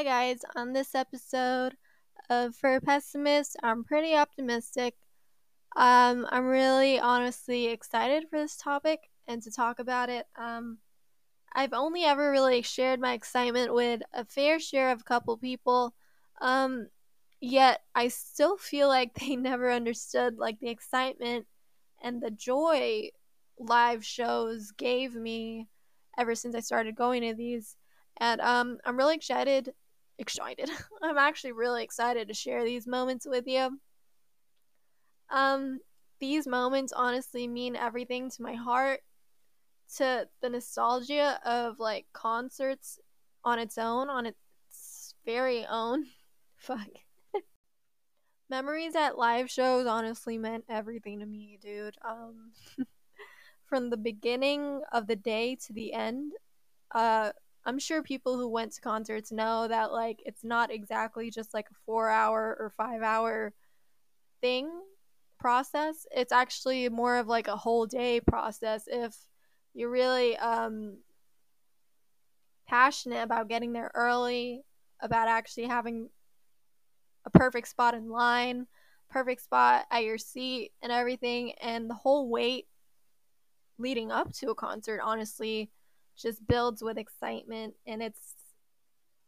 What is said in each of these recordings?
Hi, guys. On this episode of For a Pessimist, I'm pretty optimistic. Um, I'm really honestly excited for this topic and to talk about it. Um, I've only ever really shared my excitement with a fair share of a couple people. Um, yet I still feel like they never understood like the excitement and the joy live shows gave me ever since I started going to these. And um, I'm really excited. Excited. I'm actually really excited to share these moments with you. Um, these moments honestly mean everything to my heart, to the nostalgia of like concerts on its own, on its very own. Fuck. Memories at live shows honestly meant everything to me, dude. Um, from the beginning of the day to the end, uh, I'm sure people who went to concerts know that like it's not exactly just like a four hour or five hour thing process. It's actually more of like a whole day process if you're really um passionate about getting there early, about actually having a perfect spot in line, perfect spot at your seat and everything and the whole wait leading up to a concert honestly just builds with excitement and it's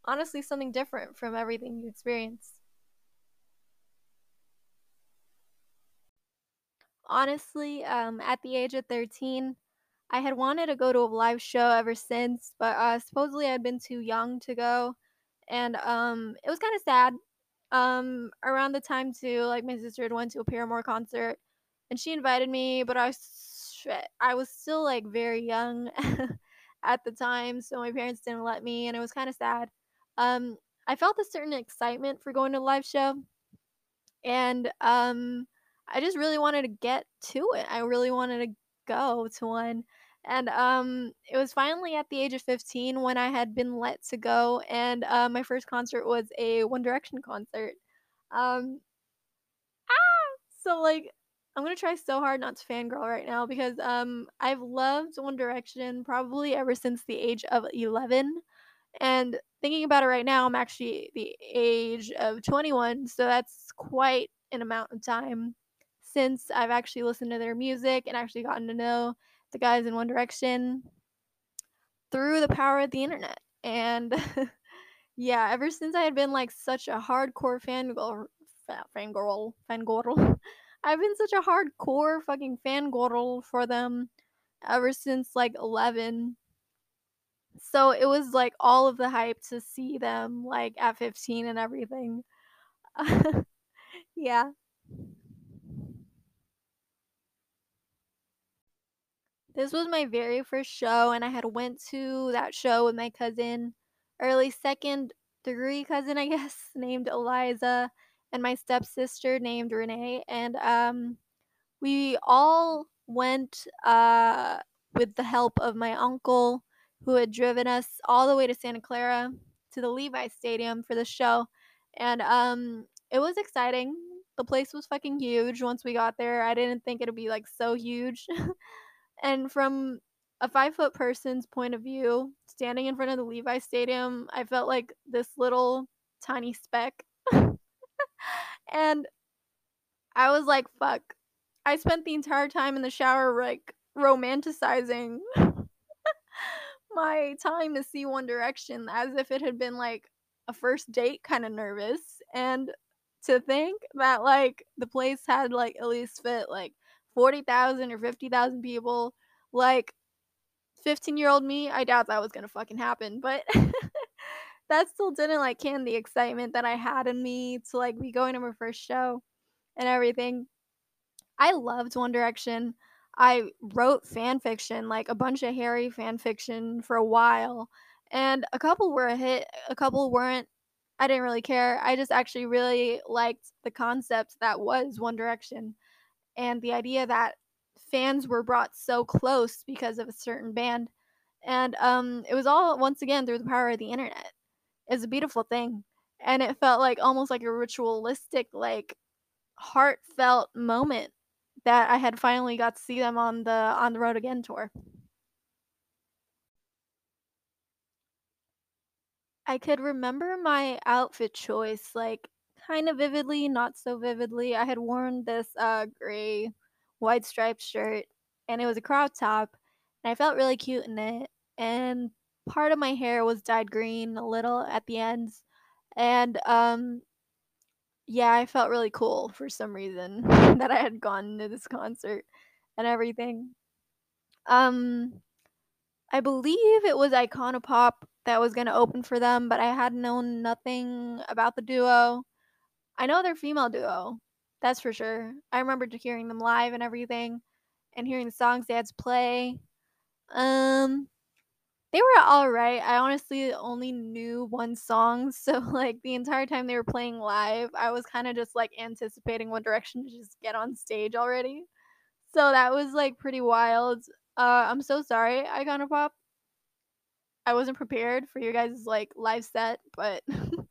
honestly something different from everything you experience. Honestly, um, at the age of 13, I had wanted to go to a live show ever since, but uh, supposedly I'd been too young to go, and um, it was kind of sad. Um, around the time too, like my sister had went to a Paramore concert, and she invited me, but I was I was still like very young at the time, so my parents didn't let me, and it was kind of sad. Um, I felt a certain excitement for going to a live show, and um, I just really wanted to get to it. I really wanted to go to one. And um, it was finally at the age of 15 when I had been let to go, and uh, my first concert was a One Direction concert. Um, ah, so like I'm gonna try so hard not to fangirl right now because um I've loved One Direction probably ever since the age of 11, and thinking about it right now, I'm actually the age of 21, so that's quite an amount of time since I've actually listened to their music and actually gotten to know the guys in One Direction through the power of the internet. And yeah, ever since I had been like such a hardcore fangirl, fangirl, fangirl, I've been such a hardcore fucking fangirl for them ever since like 11. So it was like all of the hype to see them like at 15 and everything. yeah. This was my very first show and I had went to that show with my cousin, early second degree cousin, I guess, named Eliza, and my stepsister named Renee. And um we all went uh with the help of my uncle who had driven us all the way to Santa Clara to the Levi Stadium for the show. And um it was exciting. The place was fucking huge once we got there. I didn't think it'd be like so huge. and from a five foot person's point of view, standing in front of the Levi Stadium, I felt like this little tiny speck. and I was like, fuck. I spent the entire time in the shower, like, romanticizing my time to see One Direction as if it had been like a first date, kind of nervous. And to think that, like, the place had, like, at least fit, like, 40,000 or 50,000 people. Like, 15 year old me, I doubt that was gonna fucking happen, but that still didn't like can the excitement that I had in me to like be going to my first show and everything. I loved One Direction. I wrote fan fiction, like a bunch of Harry fan fiction for a while, and a couple were a hit, a couple weren't. I didn't really care. I just actually really liked the concept that was One Direction and the idea that fans were brought so close because of a certain band. And um, it was all once again through the power of the internet. It's a beautiful thing, and it felt like almost like a ritualistic, like heartfelt moment that I had finally got to see them on the on the road again tour. I could remember my outfit choice, like, kinda vividly, not so vividly. I had worn this, uh, gray, white striped shirt, and it was a crop top, and I felt really cute in it, and part of my hair was dyed green a little at the ends, and, um yeah, I felt really cool for some reason that I had gone to this concert and everything. Um, I believe it was Icona that was gonna open for them, but I had known nothing about the duo. I know they're female duo, that's for sure. I remember hearing them live and everything, and hearing the songs they had to play. Um, they were alright. I honestly only knew 1 song, so, like, the entire time they were playing live, I was kinda just, like, anticipating One Direction to just get on stage already. So that was, like, pretty wild. Uh, I'm so sorry, Icona Pop. I wasn't prepared for your guys', like, live set, but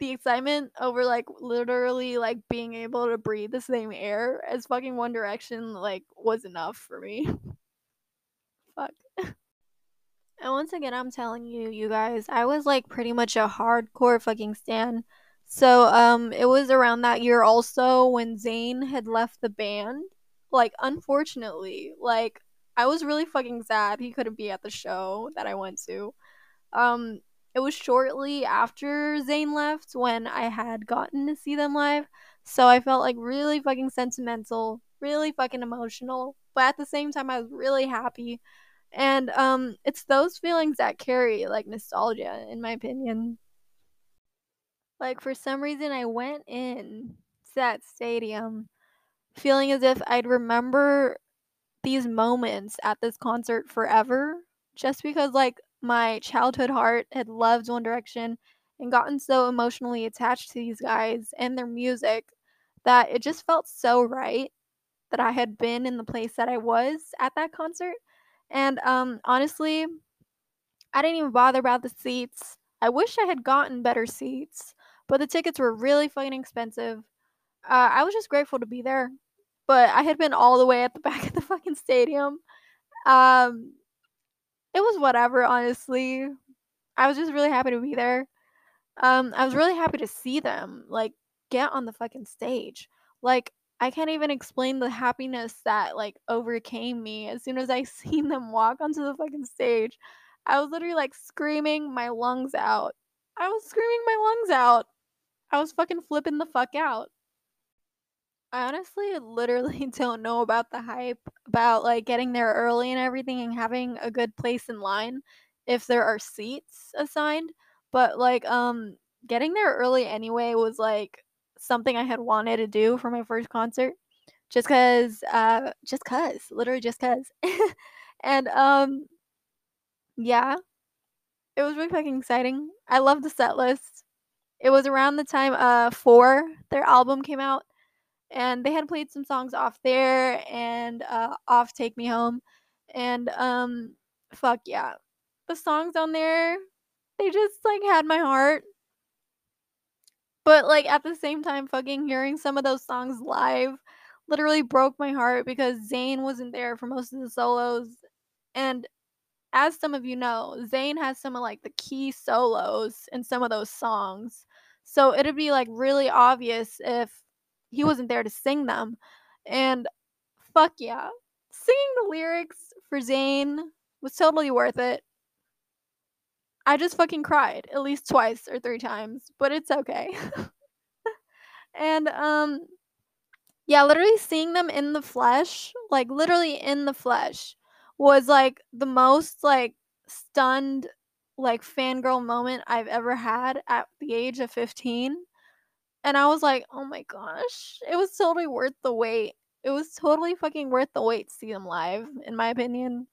the excitement over, like, literally, like, being able to breathe the same air as fucking One Direction, like, was enough for me. Fuck. And once again, I'm telling you, you guys, I was, like, pretty much a hardcore fucking stan. So, um, it was around that year also when Zayn had left the band. Like, unfortunately, like, I was really fucking sad he couldn't be at the show that I went to. Um, it was shortly after Zayn left when I had gotten to see them live, so I felt, like, really fucking sentimental, really fucking emotional, but at the same time, I was really happy, and, um, it's those feelings that carry, like, nostalgia, in my opinion. Like, for some reason, I went in to that stadium feeling as if I'd remember these moments at this concert forever just because, like, my childhood heart had loved One Direction and gotten so emotionally attached to these guys and their music that it just felt so right that I had been in the place that I was at that concert. And, um, honestly, I didn't even bother about the seats. I wish I had gotten better seats, but the tickets were really fucking expensive. Uh, I was just grateful to be there, but I had been all the way at the back of the fucking stadium. Um, it was whatever, honestly. I was just really happy to be there. Um, I was really happy to see them, like, get on the fucking stage. Like, I can't even explain the happiness that, like, overcame me as soon as I seen them walk onto the fucking stage. I was literally, like, screaming my lungs out. I was screaming my lungs out. I was fucking flipping the fuck out. I honestly literally don't know about the hype about, like, getting there early and everything and having a good place in line if there are seats assigned, but, like, um, getting there early anyway was, like, something I had wanted to do for my first concert just cause, uh, just cause, literally just cause. And, um yeah, it was really fucking exciting. I love the set list. It was around the time, uh, 4, their album came out, and they had played some songs off there and, uh, off Take Me Home, and, um, fuck yeah. The songs on there, they just, like, had my heart. But, like, at the same time, fucking hearing some of those songs live literally broke my heart because Zayn wasn't there for most of the solos, and as some of you know, Zayn has some of, like, the key solos in some of those songs, so it'd be, like, really obvious if he wasn't there to sing them, and fuck yeah. Singing the lyrics for Zayn was totally worth it. I just fucking cried at least twice or 3 times, but it's okay. And, um yeah, literally seeing them in the flesh, like, literally in the flesh, was, like, the most, like, stunned, like, fangirl moment I've ever had at the age of 15, and I was like, "Oh my gosh." It was totally worth the wait. It was totally fucking worth the wait to see them live, in my opinion.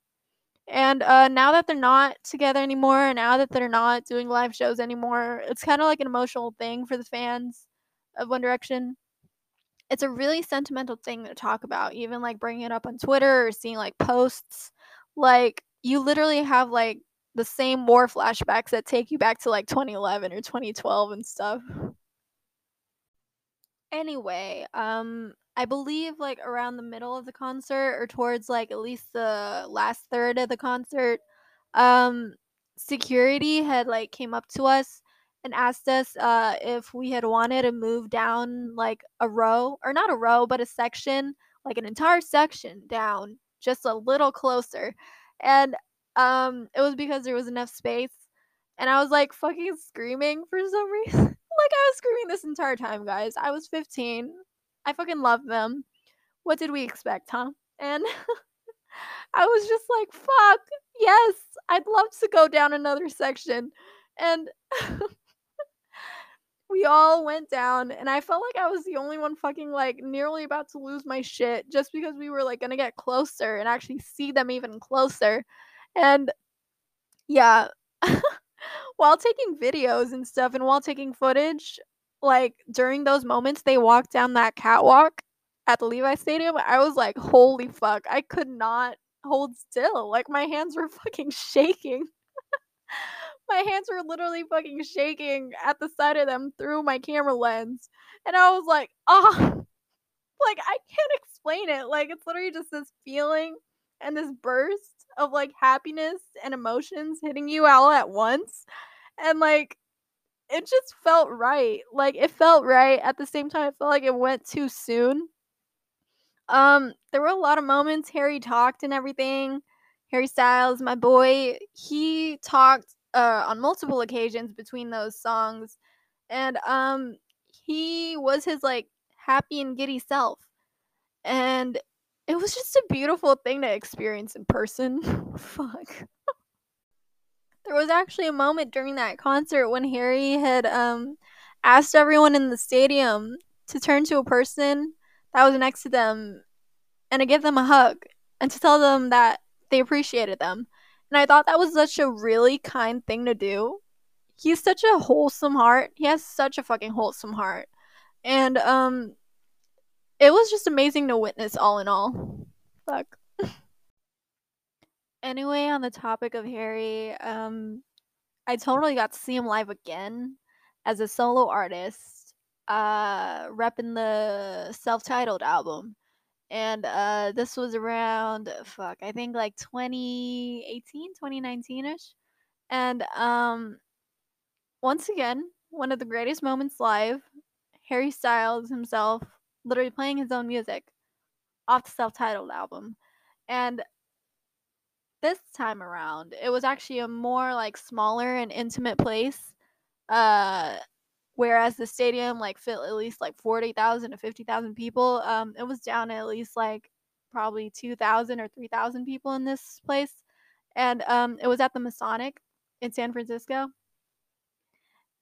And, uh, now that they're not together anymore, and now that they're not doing live shows anymore, it's kinda like an emotional thing for the fans of One Direction. It's a really sentimental thing to talk about, even, like, bringing it up on Twitter or seeing, like, posts. Like, you literally have, like, the same war flashbacks that take you back to, like, 2011 or 2012 and stuff. Anyway, um, I believe, like, around the middle of the concert or towards, like, at least the last third of the concert, um, security had like came up to us and asked us uh if we had wanted to move down like a row or not a row but a section like an entire section down just a little closer. And um it was because there was enough space and i was like fucking screaming for some reason. Like i was screaming this entire time guys. I was 15 i fucking love them what did we expect huh and I was just like, fuck, yes, I'd love to go down another section. And we all went down, and I felt like I was the only one fucking like nearly about to lose my shit just because we were like gonna get closer and actually see them even closer. And yeah, while taking videos and stuff and while taking footage, like during those moments, they walked down that catwalk at the Levi Stadium. I was like, holy fuck, I could not hold still. Like my hands were fucking shaking. my hands were literally fucking shaking at the sight of them through my camera lens. And I was like, oh, like I can't explain it. Like it's literally just this feeling and this burst of like happiness and emotions hitting you all at once. And like it just felt right. Like it felt right. At the same time, it felt like it went too soon. Um, there were a lot of moments Harry talked and everything. Harry Styles, my boy, he talked uh, on multiple occasions between those songs, and um, he was his like happy and giddy self, and it was just a beautiful thing to experience in person. Fuck. There was actually a moment during that concert when Harry had um asked everyone in the stadium to turn to a person that was next to them and to give them a hug and to tell them that they appreciated them. And I thought that was such a really kind thing to do. He's such a wholesome heart. He has such a fucking wholesome heart. And um it was just amazing to witness all in all. Fuck. Anyway, on the topic of Harry, um I totally got to see him live again as a solo artist uh repping the self-titled album. And uh this was around fuck i think like 2018 2019ish and um once again one of the greatest moments live harry styles himself literally playing his own music off the self-titled album. And this time around it was actually a more like smaller and intimate place uh whereas the stadium like fit at least like 40,000 to 50,000 people um it was down at least like probably 2,000 or 3,000 people in this place and um it was at the Masonic in San Francisco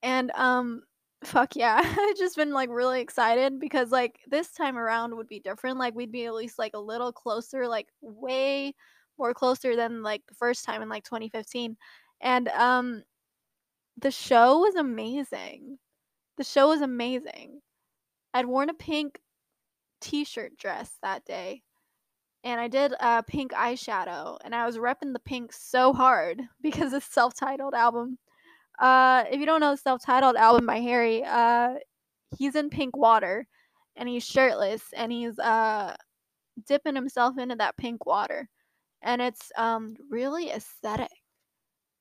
and um fuck yeah I've just been like really excited because like this time around would be different like we'd be at least like a little closer like way more closer than like the first time in like 2015 and um the show was amazing the show was amazing. I'd worn a pink t-shirt dress that day. And I did a pink eyeshadow and I was repping the pink so hard because it's self-titled album. Uh if you don't know the self-titled album by Harry, uh he's in pink water and he's shirtless and he's uh dipping himself into that pink water. And it's um really aesthetic.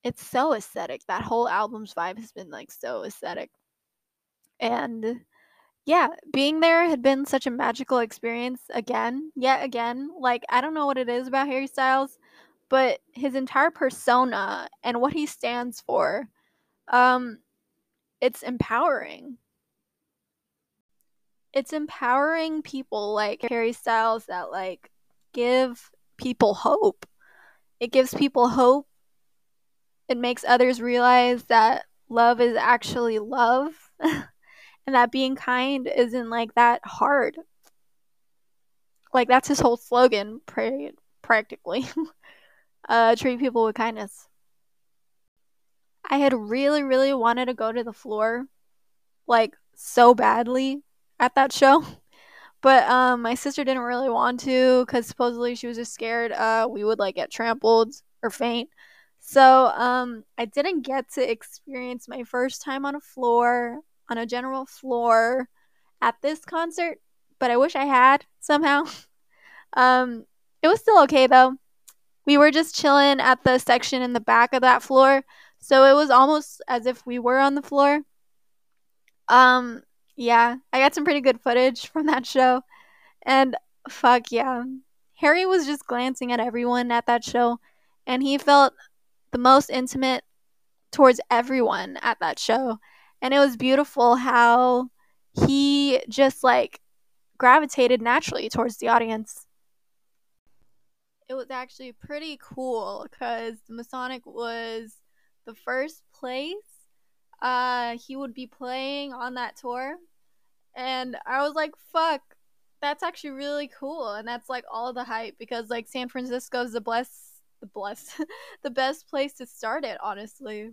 It's so aesthetic. That whole album's vibe has been like so aesthetic. And yeah, being there had been such a magical experience again, yet again. Like, I don't know what it is about Harry Styles, but his entire persona and what he stands for, um, it's empowering. It's empowering people like Harry Styles that like give people hope. It gives people hope. It makes others realize that love is actually love. and that being kind isn't like that hard. Like that's his whole slogan, pra- practically. uh, treat people with kindness. I had really, really wanted to go to the floor, like so badly at that show. But um, my sister didn't really want to because supposedly she was just scared uh, we would like get trampled or faint. So um, I didn't get to experience my first time on a floor on a general floor at this concert, but I wish I had somehow. um, it was still okay though. we were just chilling at the section in the back of that floor. So it was almost as if we were on the floor. Um, yeah, I got some pretty good footage from that show. And fuck yeah. Harry was just glancing at everyone at that show, and he felt the most intimate towards everyone at that show. And it was beautiful how he just like gravitated naturally towards the audience. It was actually pretty cool because the Masonic was the first place uh, he would be playing on that tour. And I was like, fuck, that's actually really cool. And that's like all the hype because like San Francisco is the bless the bless the best place to start it, honestly.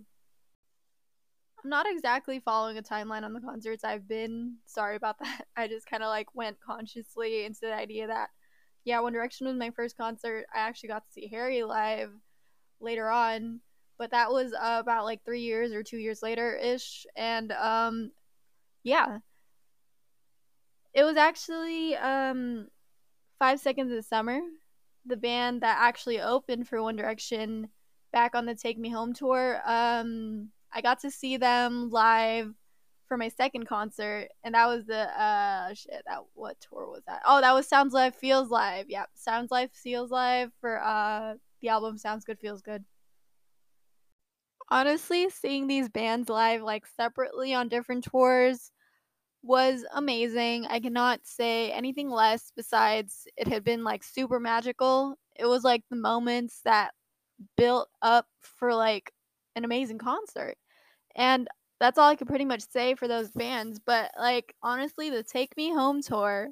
I'm not exactly following a timeline on the concerts I've been. Sorry about that. I just kind of like went consciously into the idea that yeah, One Direction was my first concert. I actually got to see Harry live later on, but that was uh, about like 3 years or 2 years later ish and um yeah. It was actually um 5 Seconds of Summer, the band that actually opened for One Direction back on the Take Me Home tour. Um I got to see them live for my second concert, and that was the uh shit. That what tour was that? Oh, that was Sounds Live Feels Live. Yep, Sounds Live Feels Live for uh the album Sounds Good Feels Good. Honestly, seeing these bands live like separately on different tours was amazing. I cannot say anything less besides it had been like super magical. It was like the moments that built up for like an amazing concert. And that's all I could pretty much say for those bands. But like honestly, the Take Me Home tour,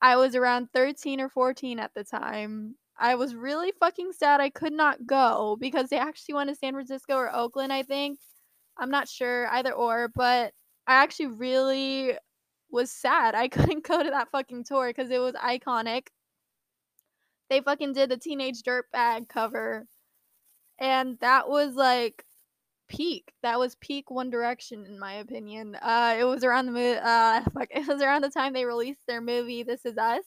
I was around 13 or 14 at the time. I was really fucking sad I could not go because they actually went to San Francisco or Oakland, I think. I'm not sure either or, but I actually really was sad I couldn't go to that fucking tour because it was iconic. They fucking did the Teenage Dirtbag cover and that was like peak. That was peak One Direction in my opinion. Uh, it was around the mo- uh, fuck, it was around the time they released their movie This Is Us,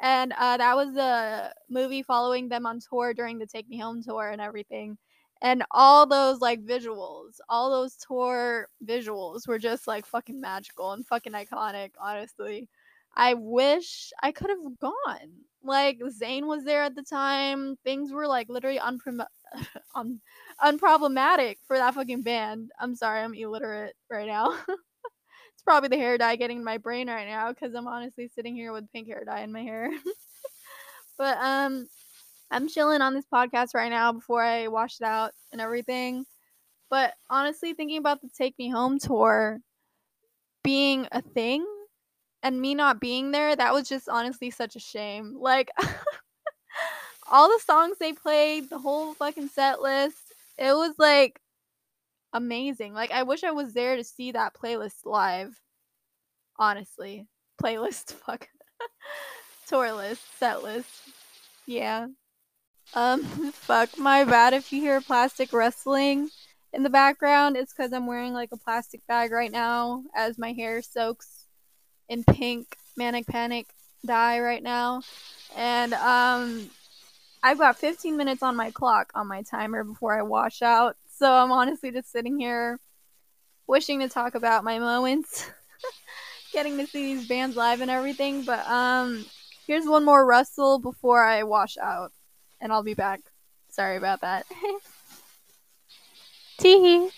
and uh, that was a movie following them on tour during the Take Me Home tour and everything. And all those like visuals, all those tour visuals were just like fucking magical and fucking iconic, honestly. I wish I could have gone. Like Zayn was there at the time. Things were like literally unprom- un- unproblematic for that fucking band. I'm sorry, I'm illiterate right now. probably the hair dye getting in my brain right now because I'm honestly sitting here with pink hair dye in my hair. but um, I'm chilling on this podcast right now before I wash it out and everything. But honestly, thinking about the Take Me Home tour being a thing and me not being there, that was just honestly such a shame. Like all the songs they played, the whole fucking set list, it was like amazing. Like I wish I was there to see that playlist live. Honestly. Playlist fuck. Tour list, set list. Yeah. Um fuck my bad if you hear plastic wrestling in the background. It's cuz I'm wearing like a plastic bag right now as my hair soaks in pink manic panic dye right now. And um I've got 15 minutes on my clock on my timer before I wash out. So I'm honestly just sitting here wishing to talk about my moments getting to see these bands live and everything, but um here's one more rustle before I wash out and I'll be back. Sorry about that. Teehee.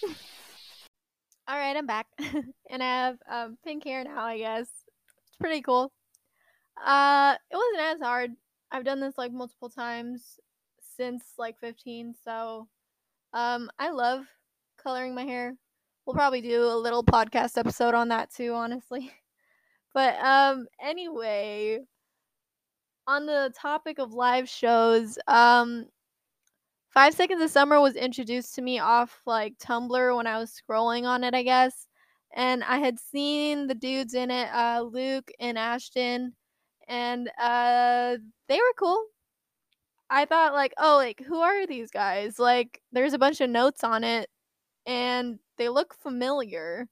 All right, I'm back, and I have um, pink hair now. I guess it's pretty cool. Uh, it wasn't as hard. I've done this like multiple times since like 15, so um, I love coloring my hair. We'll probably do a little podcast episode on that too, honestly. But um, anyway, on the topic of live shows, um, Five Seconds of Summer was introduced to me off like Tumblr when I was scrolling on it, I guess. And I had seen the dudes in it, uh, Luke and Ashton, and uh, they were cool. I thought like, oh, like who are these guys? Like, there's a bunch of notes on it, and they look familiar.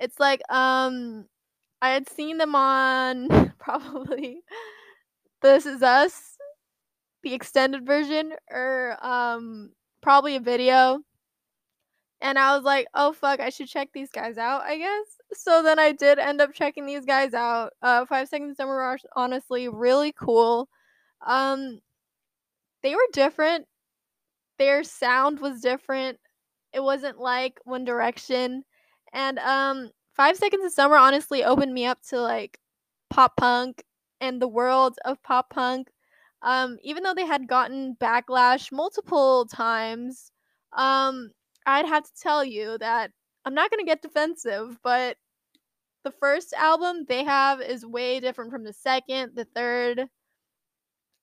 It's like um, I had seen them on probably This Is Us the extended version or um probably a video. And I was like, "Oh fuck, I should check these guys out, I guess." So then I did end up checking these guys out. Uh 5 Seconds Summer honestly really cool. Um they were different. Their sound was different. It wasn't like One Direction. And um 5 Seconds of Summer honestly opened me up to like pop punk and the world of pop punk. Um, even though they had gotten backlash multiple times, um, I'd have to tell you that I'm not gonna get defensive, but the first album they have is way different from the second, the third,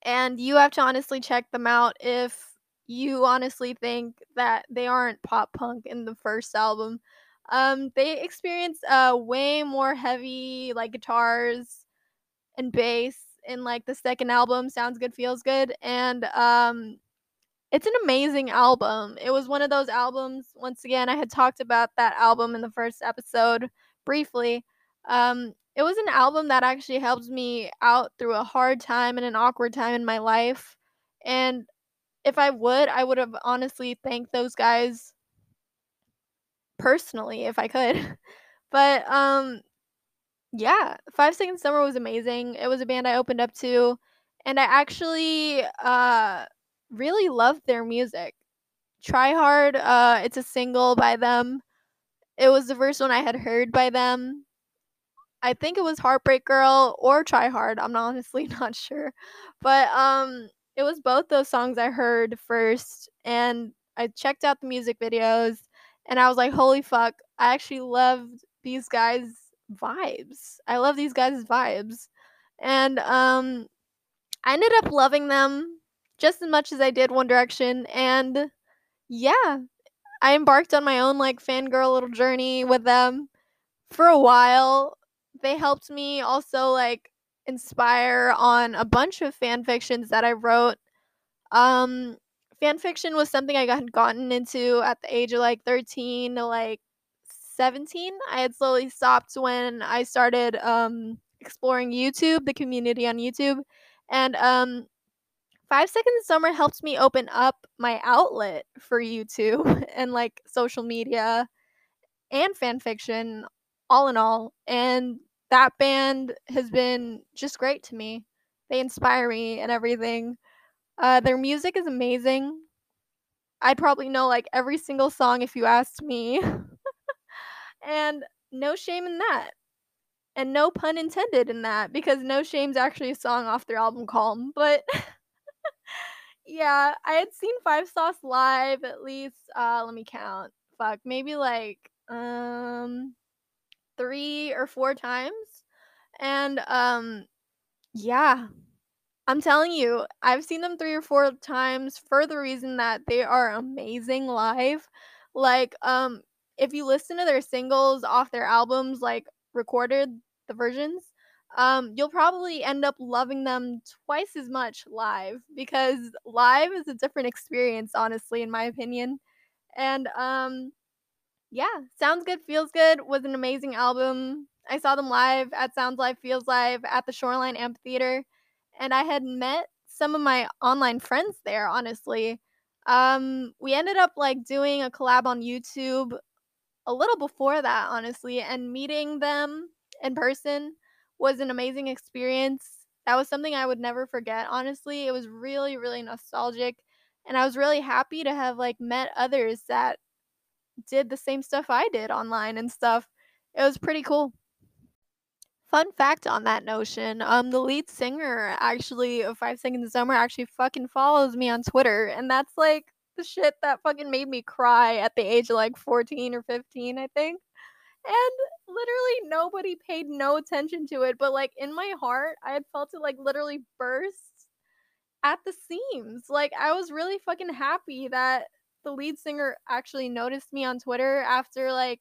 and you have to honestly check them out if you honestly think that they aren't pop punk in the first album. Um, they experience uh way more heavy like guitars and bass in like the second album, Sounds Good Feels Good, and um it's an amazing album. It was one of those albums, once again, I had talked about that album in the first episode briefly. Um, it was an album that actually helped me out through a hard time and an awkward time in my life. And if I would, I would have honestly thanked those guys personally if I could. but um yeah, Five Seconds Summer was amazing. It was a band I opened up to and I actually uh really loved their music. Try Hard, uh, it's a single by them. It was the first one I had heard by them. I think it was Heartbreak Girl or Try Hard. I'm honestly not sure. But um it was both those songs I heard first and I checked out the music videos and I was like, "Holy fuck, I actually loved these guys' vibes. I love these guys' vibes." And um I ended up loving them just as much as I did One Direction. And yeah, I embarked on my own like fangirl little journey with them for a while. They helped me also like inspire on a bunch of fan fictions that I wrote. Um, fan fiction was something I got gotten into at the age of like 13 to like 17. I had slowly stopped when I started um exploring YouTube, the community on YouTube. And um Five Seconds of Summer helped me open up my outlet for YouTube and like social media and fan fiction, all in all. And that band has been just great to me. They inspire me and everything. Uh, their music is amazing. I'd probably know like every single song if you asked me. and no shame in that. And no pun intended in that because No Shame's actually a song off their album Calm. But yeah, I had seen Five Sauce live at least uh let me count. Fuck, maybe like um 3 or 4 times. And um yeah, I'm telling you, I've seen them 3 or 4 times for the reason that they are amazing live. Like um if you listen to their singles off their albums like recorded the versions um, you'll probably end up loving them twice as much live because live is a different experience, honestly, in my opinion. And um, yeah, Sounds Good Feels Good was an amazing album. I saw them live at Sounds Live Feels Live at the Shoreline Amphitheater, and I had met some of my online friends there, honestly. Um, we ended up like doing a collab on YouTube a little before that, honestly, and meeting them in person was an amazing experience. That was something I would never forget, honestly. It was really, really nostalgic. And I was really happy to have like met others that did the same stuff I did online and stuff. It was pretty cool. Fun fact on that notion, um the lead singer actually of Five Seconds of Summer actually fucking follows me on Twitter and that's like the shit that fucking made me cry at the age of like 14 or 15, I think and literally nobody paid no attention to it but like in my heart i had felt it like literally burst at the seams like i was really fucking happy that the lead singer actually noticed me on twitter after like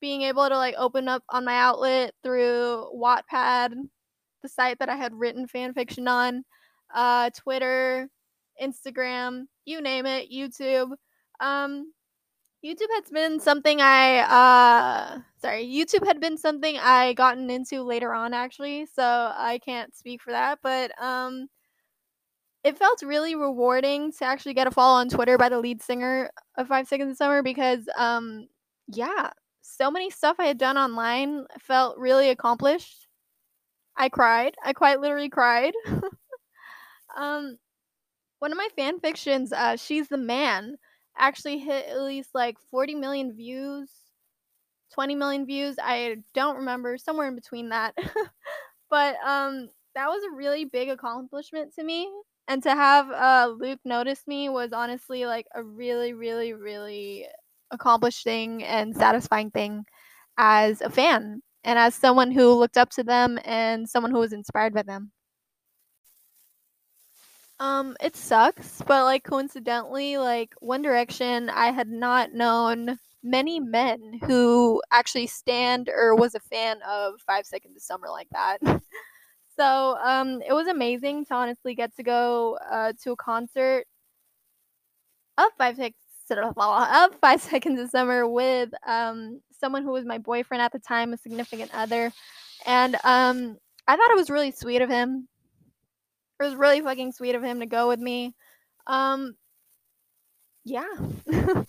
being able to like open up on my outlet through wattpad the site that i had written fan fiction on uh twitter instagram you name it youtube. Um YouTube has been something I uh sorry, YouTube had been something I gotten into later on actually, so I can't speak for that, but um it felt really rewarding to actually get a follow on Twitter by the lead singer of Five Seconds of Summer because, um, yeah, so many stuff I had done online felt really accomplished. I cried. I quite literally cried. um, one of my fan fictions, uh, She's the Man, actually hit at least like 40 million views, 20 million views. I don't remember, somewhere in between that. but um, that was a really big accomplishment to me. And to have uh, Luke notice me was honestly like a really, really, really accomplished thing and satisfying thing as a fan and as someone who looked up to them and someone who was inspired by them. Um, it sucks, but like coincidentally, like One Direction, I had not known many men who actually stand or was a fan of Five Seconds of Summer like that. so um, it was amazing to honestly get to go uh, to a concert of Five Seconds of Five Seconds of Summer with um, someone who was my boyfriend at the time, a significant other, and um, I thought it was really sweet of him. It was really fucking sweet of him to go with me. Um, yeah.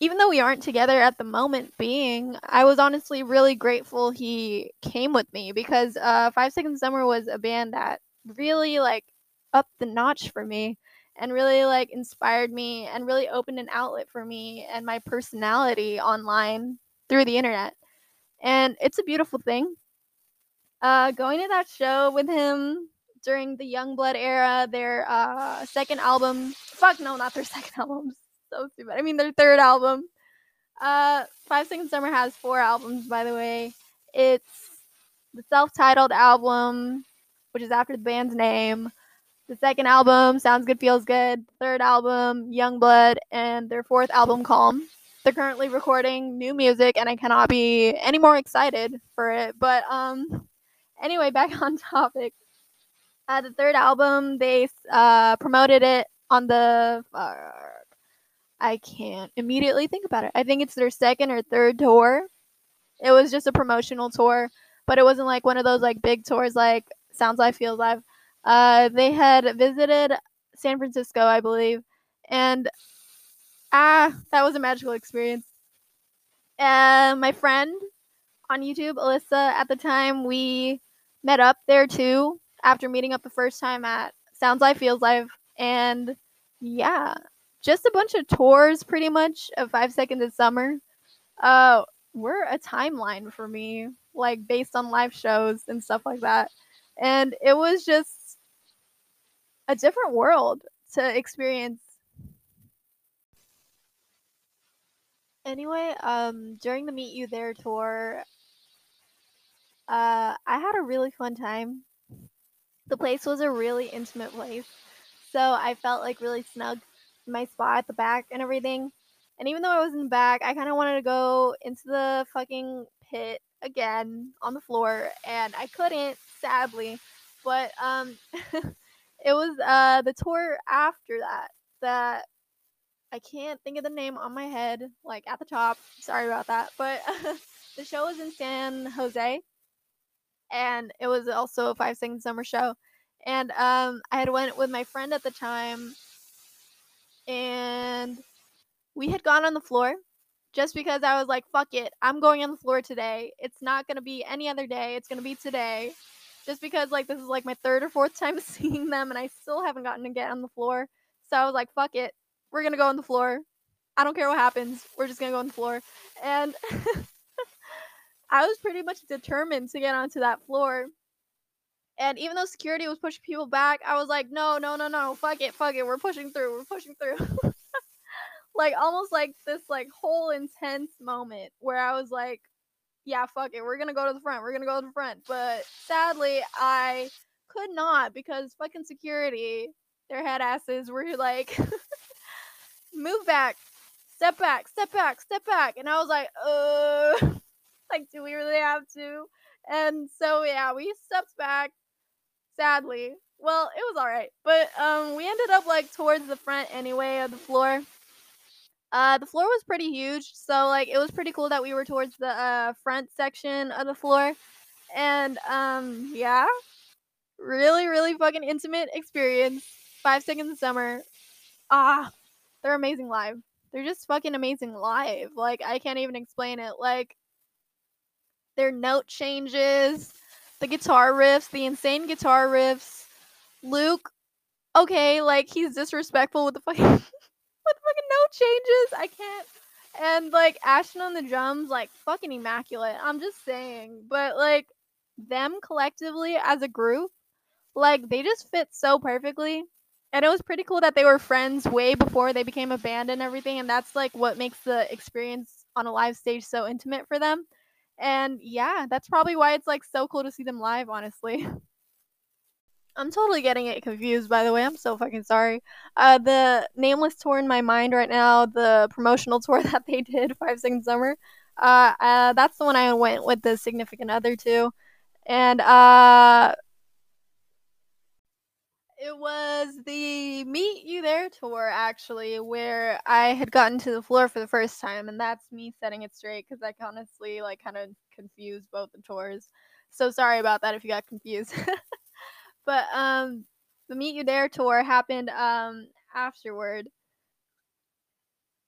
Even though we aren't together at the moment being, I was honestly really grateful he came with me because uh, Five Seconds Summer was a band that really like up the notch for me and really like inspired me and really opened an outlet for me and my personality online through the internet. And it's a beautiful thing. Uh, going to that show with him during the Youngblood era, their uh, second album. Fuck no, not their second album. So stupid. I mean their third album. Uh, Five Seconds Summer has four albums, by the way. It's the self-titled album, which is after the band's name. The second album, Sounds Good Feels Good. Third album, Young Blood, and their fourth album, Calm. They're currently recording new music, and I cannot be any more excited for it. But um, anyway, back on topic. Uh, the third album, they uh, promoted it on the. Uh, I can't immediately think about it. I think it's their second or third tour. It was just a promotional tour, but it wasn't like one of those like big tours like Sounds Live Feels Live. Uh, they had visited San Francisco, I believe, and ah, that was a magical experience. Uh, my friend on YouTube, Alyssa, at the time, we met up there too after meeting up the first time at Sounds Live Feels Live, and yeah, just a bunch of tours pretty much of Five Seconds of Summer. Uh, were a timeline for me, like based on live shows and stuff like that. And it was just a different world to experience. Anyway, um, during the Meet You There tour, uh, I had a really fun time. The place was a really intimate place, so I felt like really snug my spot at the back and everything. And even though I was in the back, I kind of wanted to go into the fucking pit again on the floor, and I couldn't, sadly. But um, It was uh the tour after that that I can't think of the name on my head, like at the top. Sorry about that. But the show was in San Jose, and it was also a Five five second summer show. And um, I had went with my friend at the time, and we had gone on the floor just because I was like, "Fuck it, I'm going on the floor today. It's not gonna be any other day. It's gonna be today." just because like this is like my third or fourth time seeing them and I still haven't gotten to get on the floor. So I was like, fuck it. We're gonna go on the floor. I don't care what happens. We're just gonna go on the floor. And I was pretty much determined to get onto that floor. And even though security was pushing people back, I was like, no, no, no, no, fuck it, fuck it. We're pushing through. We're pushing through. like almost like this like whole intense moment where I was like, yeah, fuck it, we're gonna go to the front, we're gonna go to the front. But sadly, I could not because fucking security, their head asses were like, move back, step back, step back, step back. And I was like, uh, like, do we really have to? And so, yeah, we stepped back, sadly. Well, it was alright. But um, we ended up like towards the front anyway of the floor. Uh, the floor was pretty huge, so like it was pretty cool that we were towards the uh, front section of the floor, and um, yeah, really, really fucking intimate experience. Five Seconds of Summer. Ah, they're amazing live. They're just fucking amazing live. Like I can't even explain it. Like their note changes, the guitar riffs, the insane guitar riffs. Luke, okay, like he's disrespectful with the fucking with fucking note changes. I can't. And like Ashton on the drums, like fucking immaculate. I'm just saying. But like them collectively as a group, like they just fit so perfectly. And it was pretty cool that they were friends way before they became a band and everything. And that's like what makes the experience on a live stage so intimate for them. And yeah, that's probably why it's like so cool to see them live, honestly. I'm totally getting it confused, by the way. I'm so fucking sorry. Uh, the Nameless tour in my mind right now, the promotional tour that they did, Five Seconds Summer, uh, uh, that's the one I went with the significant other to. And uh, it was the Meet You There tour, actually, where I had gotten to the floor for the first time, and that's me setting it straight because I honestly like kind of confused both the tours. So sorry about that if you got confused. but um, the Meet You There tour happened um afterward.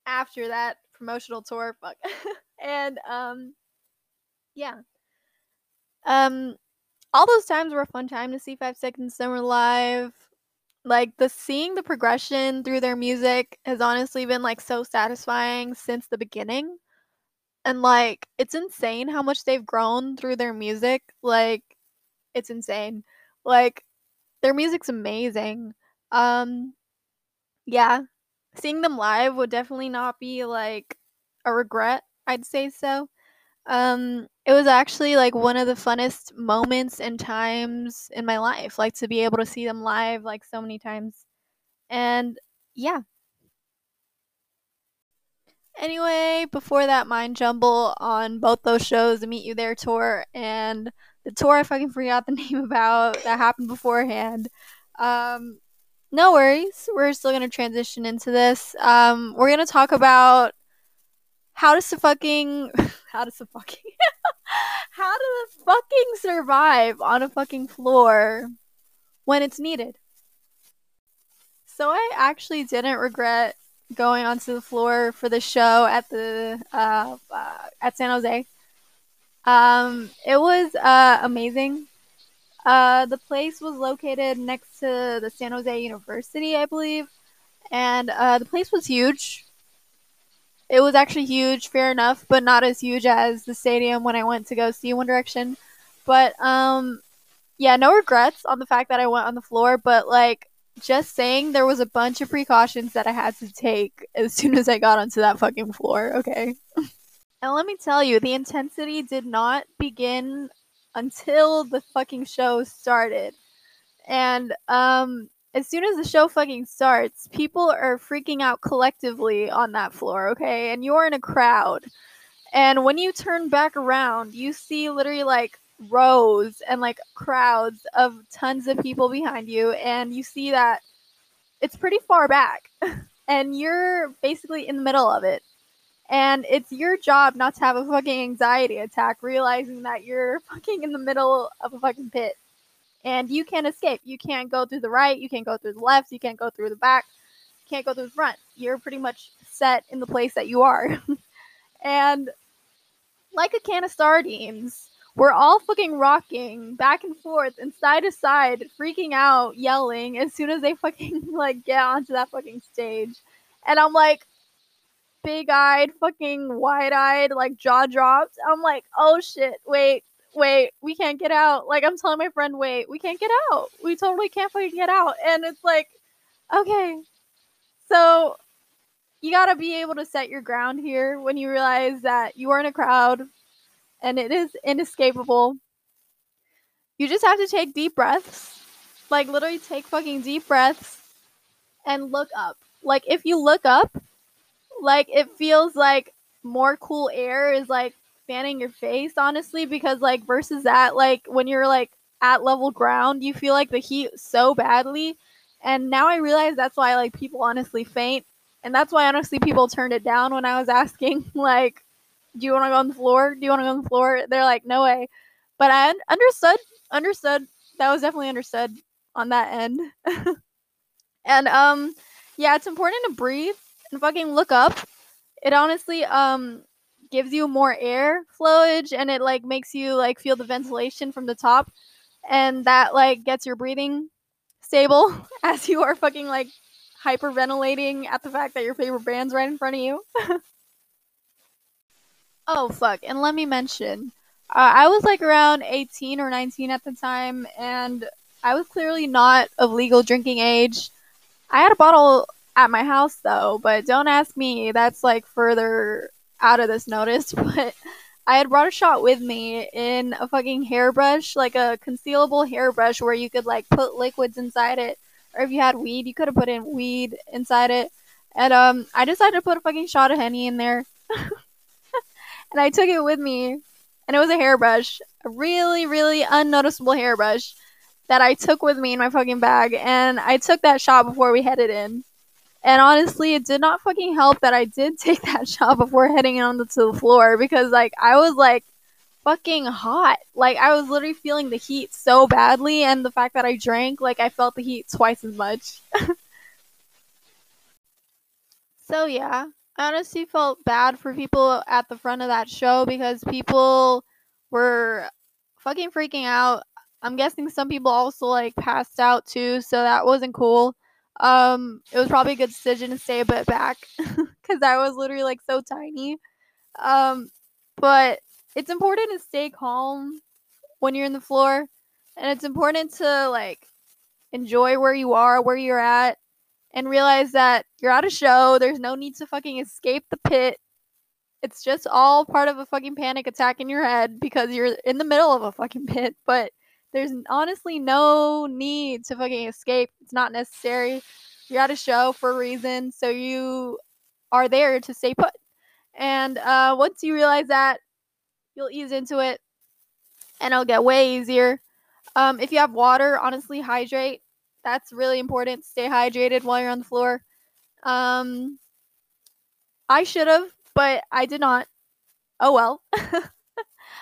After that promotional tour, fuck, and um, yeah. Um, all those times were a fun time to see Five Seconds Summer live. Like the seeing the progression through their music has honestly been like so satisfying since the beginning. And like it's insane how much they've grown through their music. Like it's insane. Like their music's amazing. Um yeah, seeing them live would definitely not be like a regret, I'd say so. Um, it was actually like one of the funnest moments and times in my life, like to be able to see them live like so many times. And yeah. Anyway, before that mind jumble on both those shows, the Meet You There tour and the tour I fucking forgot the name about that happened beforehand. Um, no worries. We're still gonna transition into this. Um, we're gonna talk about how to fucking how to fucking how do the fucking survive on a fucking floor when it's needed. So I actually didn't regret going onto the floor for the show at the uh, uh, at San Jose. Um, it was uh, amazing. Uh, the place was located next to the San Jose University, I believe, and uh, the place was huge. It was actually huge, fair enough, but not as huge as the stadium when I went to go see One Direction. But um, yeah, no regrets on the fact that I went on the floor, but like just saying there was a bunch of precautions that I had to take as soon as I got onto that fucking floor, okay? and let me tell you, the intensity did not begin until the fucking show started. And um as soon as the show fucking starts, people are freaking out collectively on that floor, okay? And you're in a crowd. And when you turn back around, you see literally like rows and like crowds of tons of people behind you and you see that it's pretty far back and you're basically in the middle of it. And it's your job not to have a fucking anxiety attack realizing that you're fucking in the middle of a fucking pit and you can't escape. You can't go through the right, you can't go through the left, you can't go through the back, you can't go through the front. You're pretty much set in the place that you are. and like a can of sardines, we're all fucking rocking back and forth and side to side, freaking out, yelling as soon as they fucking like get onto that fucking stage. And I'm like, big eyed, fucking wide eyed, like jaw dropped. I'm like, oh shit, wait, wait, we can't get out. Like I'm telling my friend, wait, we can't get out. We totally can't fucking get out. And it's like, okay. So you gotta be able to set your ground here when you realize that you are in a crowd and it is inescapable. You just have to take deep breaths. Like literally take fucking deep breaths and look up. Like if you look up, like it feels like more cool air is like fanning your face, honestly, because like versus that, like when you're like at level ground, you feel like the heat so badly. And now I realize that's why like people honestly faint. And that's why honestly people turned it down when I was asking, like, do you want to go on the floor? Do you want to go on the floor? They're like, no way. But I understood, understood. That was definitely understood on that end. And um yeah, it's important to breathe and fucking look up. It honestly um gives you more air flowage and it like makes you like feel the ventilation from the top and that like gets your breathing stable as you are fucking like hyperventilating at the fact that your favorite band's right in front of you. oh fuck, and let me mention uh, I was like around 18 or 19 at the time and I was clearly not of legal drinking age. I had a bottle at my house though, but don't ask me. That's like further out of this notice. But I had brought a shot with me in a fucking hairbrush, like a concealable hairbrush where you could like put liquids inside it. Or if you had weed, you could have put in weed inside it. And um, I decided to put a fucking shot of henny in there, and I took it with me, and it was a hairbrush, a really, really unnoticeable hairbrush that I took with me in my fucking bag, and I took that shot before we headed in. And honestly, it did not fucking help that I did take that shot before heading onto the floor because like I was like fucking hot. Like I was literally feeling the heat so badly and the fact that I drank, like I felt the heat twice as much. so yeah, I honestly felt bad for people at the front of that show because people were fucking freaking out. I'm guessing some people also like passed out too, so that wasn't cool. Um, it was probably a good decision to stay a bit back because I was literally like so tiny. Um, but it's important to stay calm when you're in the floor, and it's important to like enjoy where you are, where you're at, and realize that you're at a show. There's no need to fucking escape the pit. It's just all part of a fucking panic attack in your head because you're in the middle of a fucking pit, but there's honestly no need to fucking escape. It's not necessary. You're at a show for a reason, so you are there to stay put. And uh, once you realize that, you'll ease into it, and it'll get way easier. Um, if you have water, honestly, hydrate. That's really important. Stay hydrated while you're on the floor. Um, I should have, but I did not. Oh well.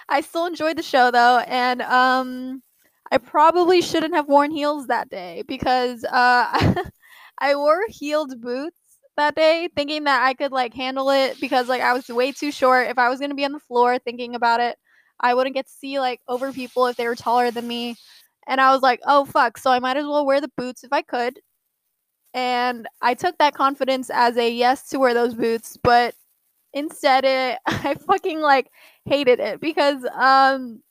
I still enjoyed the show though, and um, I probably shouldn't have worn heels that day because uh, I wore heeled boots that day, thinking that I could like handle it because like I was way too short. If I was gonna be on the floor thinking about it, I wouldn't get to see like over people if they were taller than me. And I was like, oh fuck, so I might as well wear the boots if I could. And I took that confidence as a yes to wear those boots, but instead it I fucking like hated it because um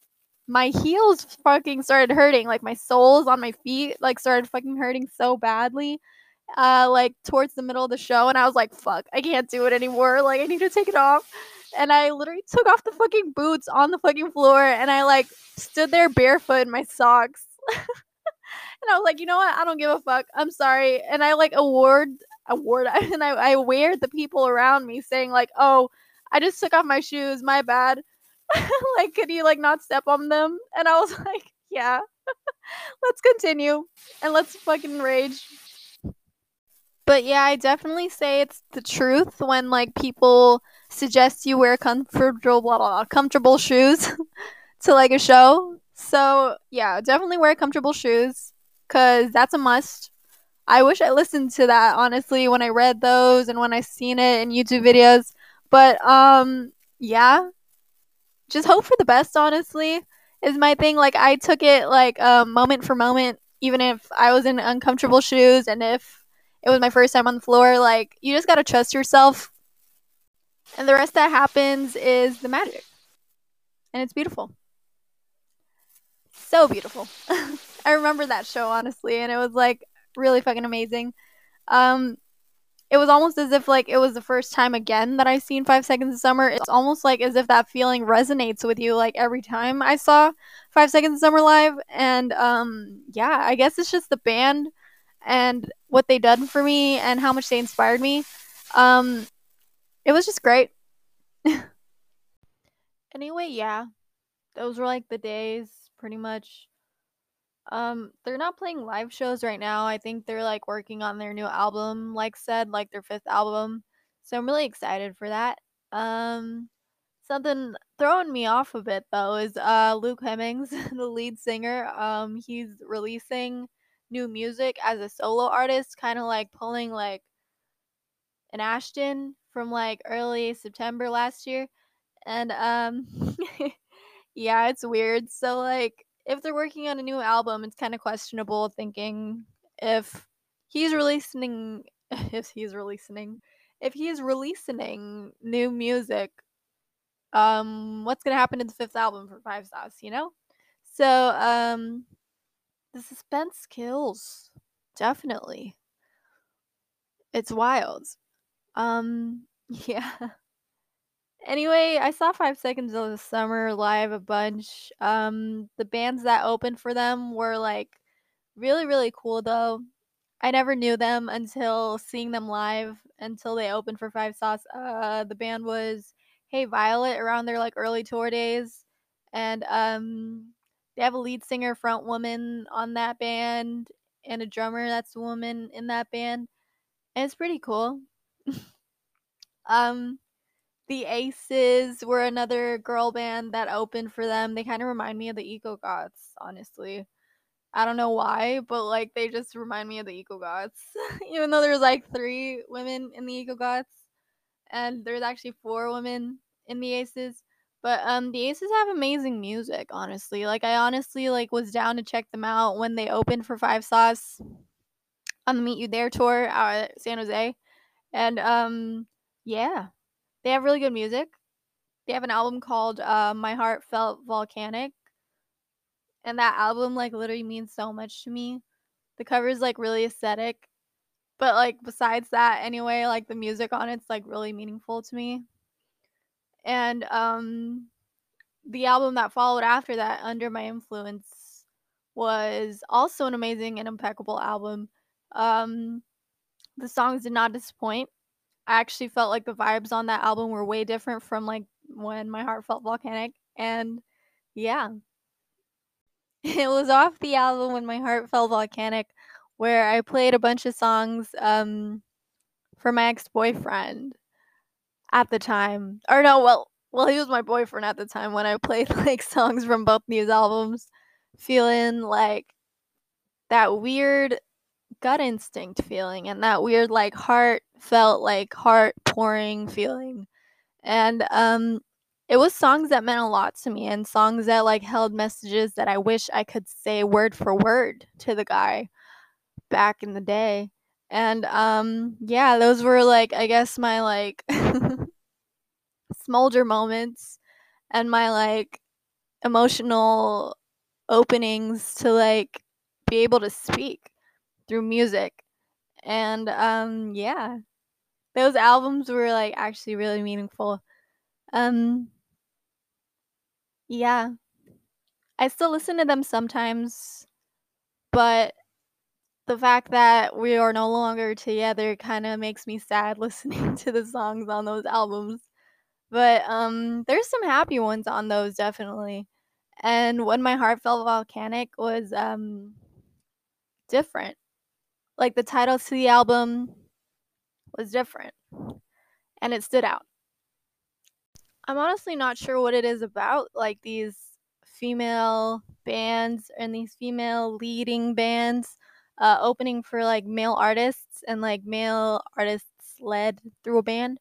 my heels fucking started hurting. Like my soles on my feet like started fucking hurting so badly. Uh like towards the middle of the show and I was like, fuck, I can't do it anymore. Like I need to take it off. And I literally took off the fucking boots on the fucking floor and I like stood there barefoot in my socks. and I was like, you know what? I don't give a fuck. I'm sorry. And I like award award and I, I weird the people around me saying like, oh, I just took off my shoes, my bad. like, could you like not step on them? And I was like, yeah. let's continue and let's fucking rage. But yeah, I definitely say it's the truth when like people suggest you wear comfortable blah, blah, blah, comfortable shoes to like a show. So yeah, definitely wear comfortable shoes because that's a must. I wish I listened to that honestly when I read those and when I seen it in YouTube videos. But um yeah, just hope for the best honestly is my thing. Like i took it like um, moment for moment even if i was in uncomfortable shoes and if it was my first time on the floor like you just gotta trust yourself. And the rest that happens is the magic. And it's beautiful. So beautiful. I remember that show honestly and it was like really fucking amazing. Um it was almost as if like it was the first time again that I seen Five Seconds of Summer. It's almost like as if that feeling resonates with you like every time I saw Five Seconds of Summer live. And um yeah, I guess it's just the band and what they done for me and how much they inspired me. Um it was just great. anyway, yeah. Those were like the days pretty much. Um, they're not playing live shows right now. I think they're like working on their new album, like said, like their fifth album. So I'm really excited for that. Um, something throwing me off a bit though is uh Luke Hemmings, the lead singer. Um, he's releasing new music as a solo artist, kind of like pulling like an Ashton from like early September last year. And um yeah, it's weird. So like if they're working on a new album, it's kind of questionable thinking if he's releasing if he's releasing if he's releasing new music um what's going to happen in the fifth album for Five Sauce, you know? So um the suspense kills definitely. It's wild. Um yeah. Anyway, I saw Five Seconds of the Summer live a bunch. Um, the bands that opened for them were like really, really cool though. I never knew them until seeing them live until they opened for Five Sauce. Uh, the band was Hey Violet around their like early tour days, and um, they have a lead singer, front woman on that band, and a drummer that's a woman in that band. And it's pretty cool. um, the Aces were another girl band that opened for them. They kind of remind me of the Eco Gods, honestly. I don't know why, but like they just remind me of the Eco Gods. Even though there's like three women in the Eco Gods, and there's actually four women in the Aces. But um, the Aces have amazing music, honestly. Like I honestly like was down to check them out when they opened for Five Sauce on the Meet You There tour out at San Jose, and um, yeah, they have really good music. They have an album called uh, My Heart Felt Volcanic. And that album like literally means so much to me. The cover is like really aesthetic. But like besides that anyway, like the music on it's like really meaningful to me. And um the album that followed after that, Under My Influence, was also an amazing and impeccable album. Um the songs did not disappoint. I actually felt like the vibes on that album were way different from like when my heart felt volcanic and yeah. It was off the album when my heart felt volcanic where i played a bunch of songs um for my ex-boyfriend at the time. Or no well well he was my boyfriend at the time when i played like songs from both these albums feeling like that weird gut instinct feeling and that weird like heart felt like heart pouring feeling and um it was songs that meant a lot to me and songs that like held messages that I wish I could say word for word to the guy back in the day. And um yeah, those were like I guess my like smolder moments and my like emotional openings to like be able to speak through music. And um yeah. Those albums were like actually really meaningful. Um yeah. I still listen to them sometimes, but the fact that we are no longer together kind of makes me sad listening to the songs on those albums. But um there's some happy ones on those definitely. And when my heart felt volcanic was um different. Like the title to the album was different and it stood out. I'm honestly not sure what it is about like these female bands and these female leading bands uh, opening for like male artists and like male artists led through a band.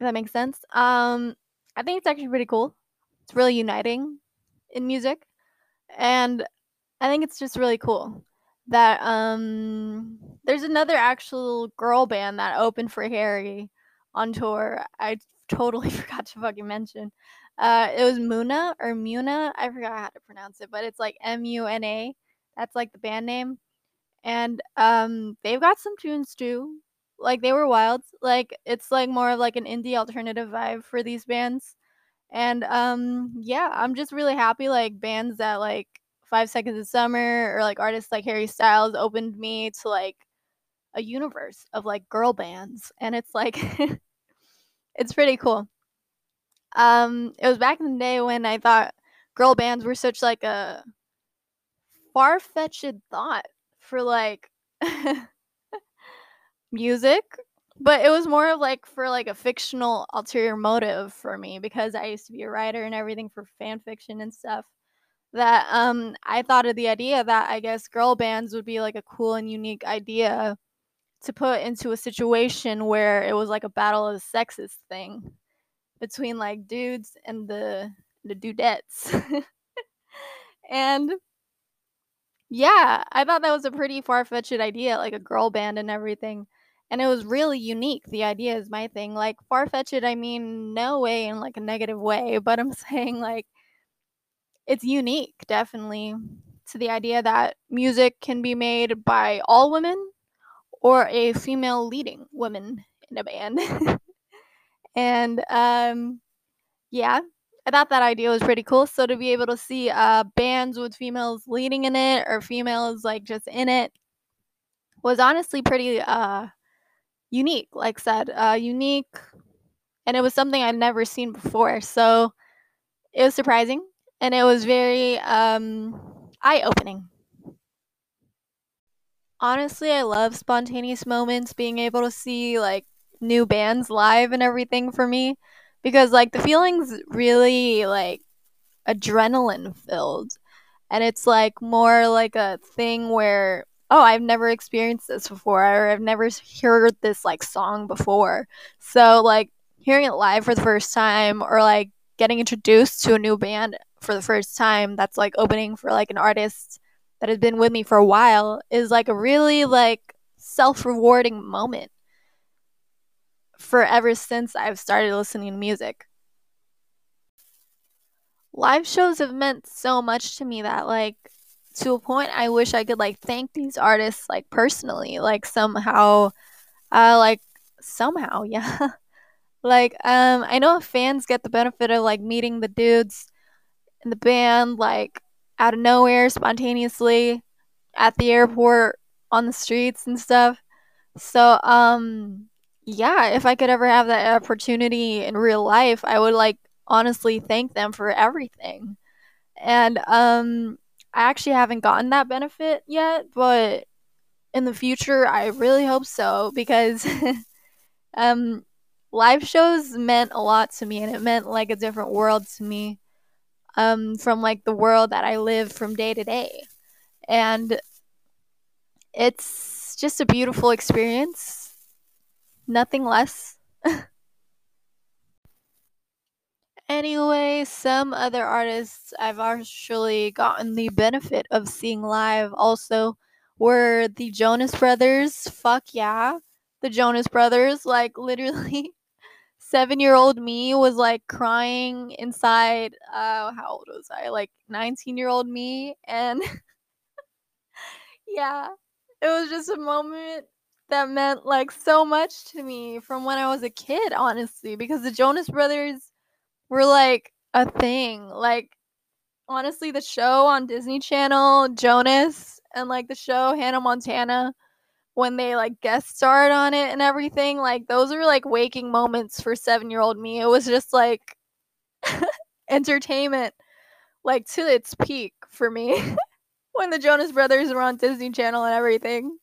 If that makes sense. Um, I think it's actually pretty cool. It's really uniting in music, and I think it's just really cool that um there's another actual girl band that opened for Harry on tour. I totally forgot to fucking mention. Uh, it was Muna or Muna. I forgot how to pronounce it, but it's like M U N A. That's like the band name. And um, they've got some tunes too. Like they were wild. Like it's like more of like an indie alternative vibe for these bands. And um, yeah, I'm just really happy. Like bands that like Five Seconds of Summer or like artists like Harry Styles opened me to like a universe of like girl bands, and it's like it's pretty cool. Um, it was back in the day when I thought girl bands were such like a far fetched thought for like music, but it was more of like for like a fictional ulterior motive for me because I used to be a writer and everything for fan fiction and stuff. that um I thought of the idea that I guess girl bands would be like a cool and unique idea to put into a situation where it was like a battle of the sexes thing between like dudes and the the dudettes. and yeah, I thought that was a pretty far-fetched idea, like a girl band and everything. And it was really unique. The idea is my thing. Like far-fetched, I mean no way in like a negative way, but I'm saying like it's unique definitely to the idea that music can be made by all women or a female leading woman in a band. and um yeah, I thought that idea was pretty cool. So to be able to see uh bands with females leading in it or females like just in it was honestly pretty uh unique, like said, uh unique and it was something I'd never seen before. So it was surprising and it was very um eye-opening. Honestly, I love spontaneous moments, being able to see like new bands live and everything for me because like the feeling's really like adrenaline filled. And it's like more like a thing where oh i've never experienced this before or i've never heard this like song before. So like hearing it live for the first time or like getting introduced to a new band for the first time that's like opening for like an artist that has been with me for a while is like a really like self-rewarding moment for ever since I've started listening to music. Live shows have meant so much to me that like to a point I wish I could like thank these artists like personally, like somehow uh like somehow, yeah. like um I know fans get the benefit of like meeting the dudes in the band like out of nowhere spontaneously at the airport on the streets and stuff. So um yeah, if I could ever have that opportunity in real life, I would like honestly thank them for everything. And um I actually haven't gotten that benefit yet, but in the future I really hope so because um live shows meant a lot to me and it meant like a different world to me um from like the world that I live from day to day. And it's just a beautiful experience. Nothing less. Anyway, some other artists I've actually gotten the benefit of seeing live also were the Jonas Brothers. Fuck yeah. The Jonas Brothers. Like, literally, seven year old me was like crying inside. Uh, how old was I? Like, 19 year old me. And yeah, it was just a moment that meant like so much to me from when I was a kid, honestly, because the Jonas Brothers were like a thing. Like honestly, the show on Disney Channel, Jonas, and like the show Hannah Montana, when they like guest starred on it and everything, like those are like waking moments for seven year old me. It was just like entertainment, like to its peak for me when the Jonas Brothers were on Disney Channel and everything.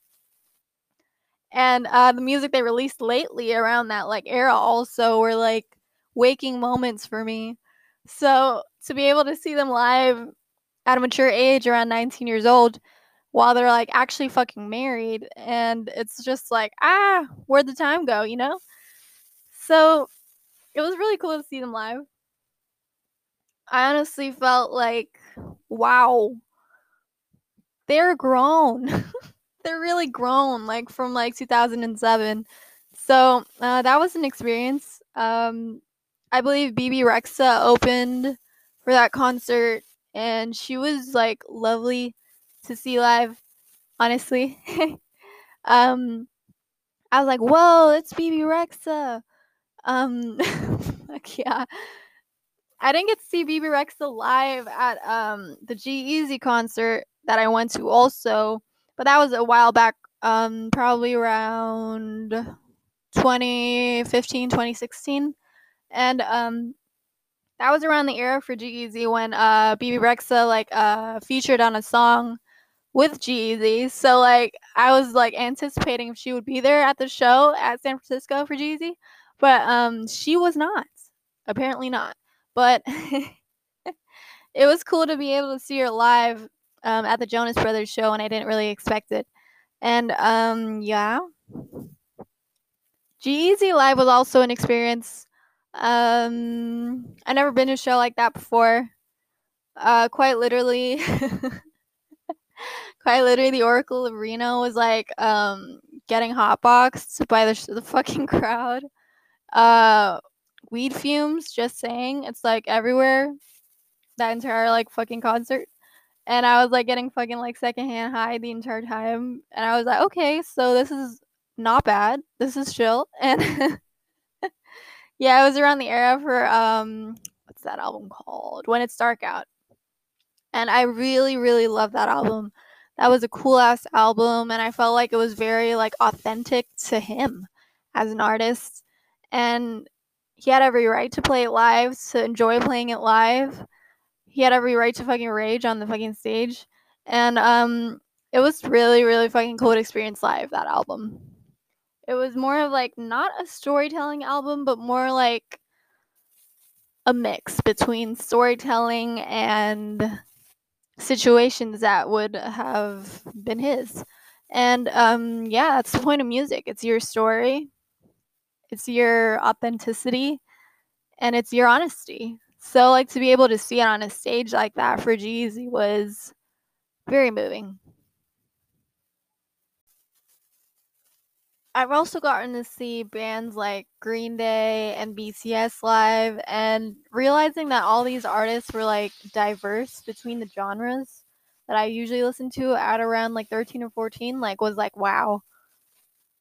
And uh, the music they released lately around that like era also were like waking moments for me. So to be able to see them live at a mature age around 19 years old while they're like actually fucking married and it's just like ah where'd the time go you know? So it was really cool to see them live. I honestly felt like wow. They're grown. They're really grown like from like 2007 so uh, that was an experience. Um I believe Bebe Rexha opened for that concert, and she was like lovely to see live. Honestly, um, I was like, "Whoa, it's Bebe Rexha!" Um, like, yeah, I didn't get to see Bebe Rexha live at um the G-Eazy concert that I went to also, but that was a while back. Um, probably around 2015, 2016 and um that was around the era for G-Eazy when uh Bebe Rexha like uh featured on a song with G-Eazy. So like I was like anticipating if she would be there at the show at San Francisco for G-Eazy, but um she was not. Apparently not. But it was cool to be able to see her live um, at the Jonas Brothers show, and I didn't really expect it. And um, yeah, G-Eazy live was also an experience. Um, I never been to a show like that before. Uh, quite literally, quite literally, the Oracle Arena was like um getting hotboxed by the the fucking crowd. Uh, weed fumes. Just saying, it's like everywhere. That entire like fucking concert and I was like getting fucking like secondhand high the entire time. And I was like, okay, so this is not bad. This is chill. And yeah, I was around the era for um what's that album called? When It's Dark Out. And I really, really love that album. That was a cool ass album and I felt like it was very like authentic to him as an artist. And he had every right to play it live, to enjoy playing it live he had every right to fucking rage on the fucking stage. And um it was really, really fucking cool to experience live that album. It was more of like not a storytelling album, but more like a mix between storytelling and situations that would have been his. And um yeah, that's the point of music. It's your story. It's your authenticity and it's your honesty. So like to be able to see it on a stage like that for G-Eazy was very moving. I've also gotten to see bands like Green Day and BCS live and realizing that all these artists were like diverse between the genres that I usually listen to at around like 13 or 14 like was like wow.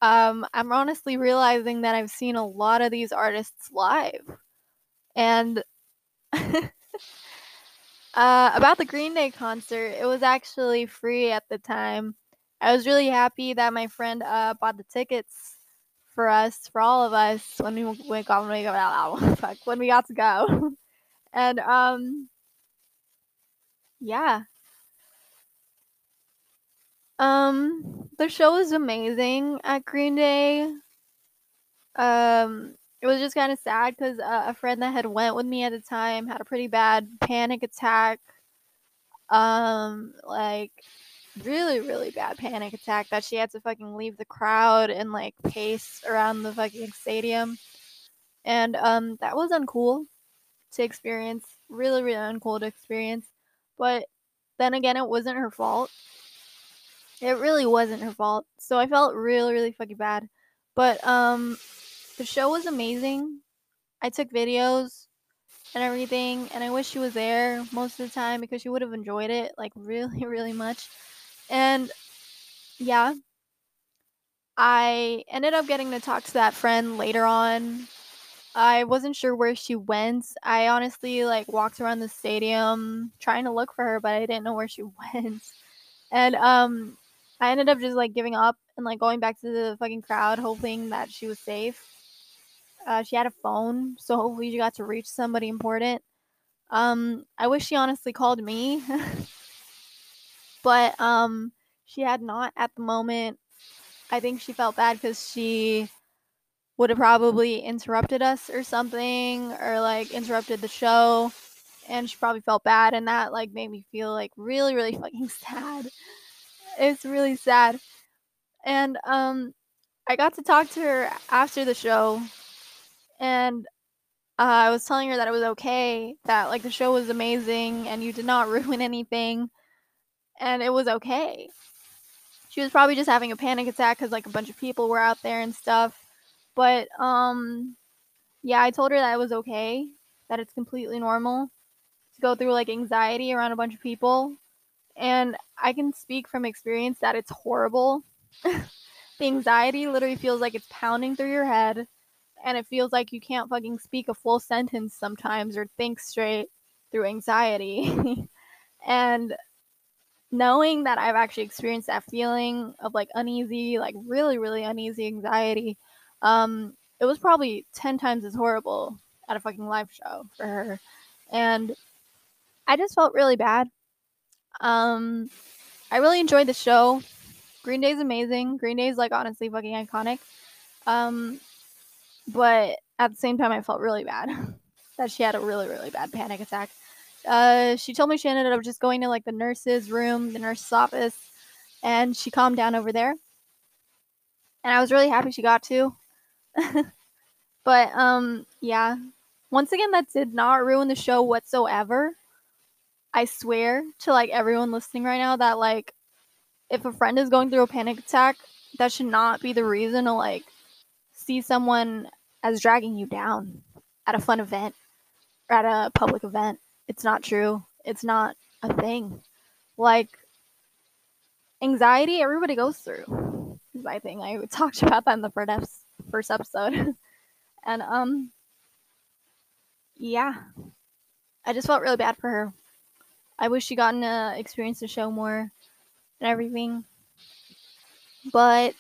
Um I'm honestly realizing that I've seen a lot of these artists live. And uh, about the Green Day concert, it was actually free at the time. I was really happy that my friend uh, bought the tickets for us, for all of us, when we went when we got fuck, when we got to go, and um, yeah. Um, the show was amazing at Green Day. Um, it was just kind of sad because uh, a friend that had went with me at the time had a pretty bad panic attack um like really really bad panic attack that she had to fucking leave the crowd and like pace around the fucking stadium. And um that was uncool to experience really really uncool to experience. But then again it wasn't her fault. It really wasn't her fault. So i felt really really fucking bad. But um the show was amazing. I took videos and everything, and I wish she was there most of the time because she would have enjoyed it like really, really much. And yeah, I ended up getting to talk to that friend later on. I wasn't sure where she went. I honestly like walked around the stadium trying to look for her, but I didn't know where she went. And um I ended up just like giving up and like going back to the fucking crowd hoping that she was safe. Uh, she had a phone, so hopefully she got to reach somebody important. Um, I wish she honestly called me, but um, she had not at the moment. I think she felt bad because she would have probably interrupted us or something, or like interrupted the show, and she probably felt bad, and that like made me feel like really, really fucking sad. It's really sad, and um, I got to talk to her after the show and uh, I was telling her that it was okay, that like the show was amazing and you did not ruin anything, and it was okay. She was probably just having a panic attack because like a bunch of people were out there and stuff. But um, yeah, I told her that it was okay, that it's completely normal to go through like anxiety around a bunch of people, and I can speak from experience that it's horrible. the anxiety literally feels like it's pounding through your head and it feels like you can't fucking speak a full sentence sometimes or think straight through anxiety. and knowing that I've actually experienced that feeling of like uneasy, like really, really uneasy anxiety, um, it was probably 10 times as horrible at a fucking live show for her. And I just felt really bad. Um, I really enjoyed the show. Green Day's amazing. Green Day's like honestly fucking iconic. Um, but at the same time, I felt really bad that she had a really, really bad panic attack. Uh, she told me she ended up just going to like the nurse's room, the nurse's office, and she calmed down over there. And I was really happy she got to. but um, yeah. Once again, that did not ruin the show whatsoever. I swear to like everyone listening right now that like if a friend is going through a panic attack, that should not be the reason to like see someone as dragging you down at a fun event or at a public event. It's not true. It's not a thing. Like anxiety, everybody goes through. Is my thing. I talked about that in the first episode, and um, yeah, I just felt really bad for her. I wish she gotten to experience the show more and everything. But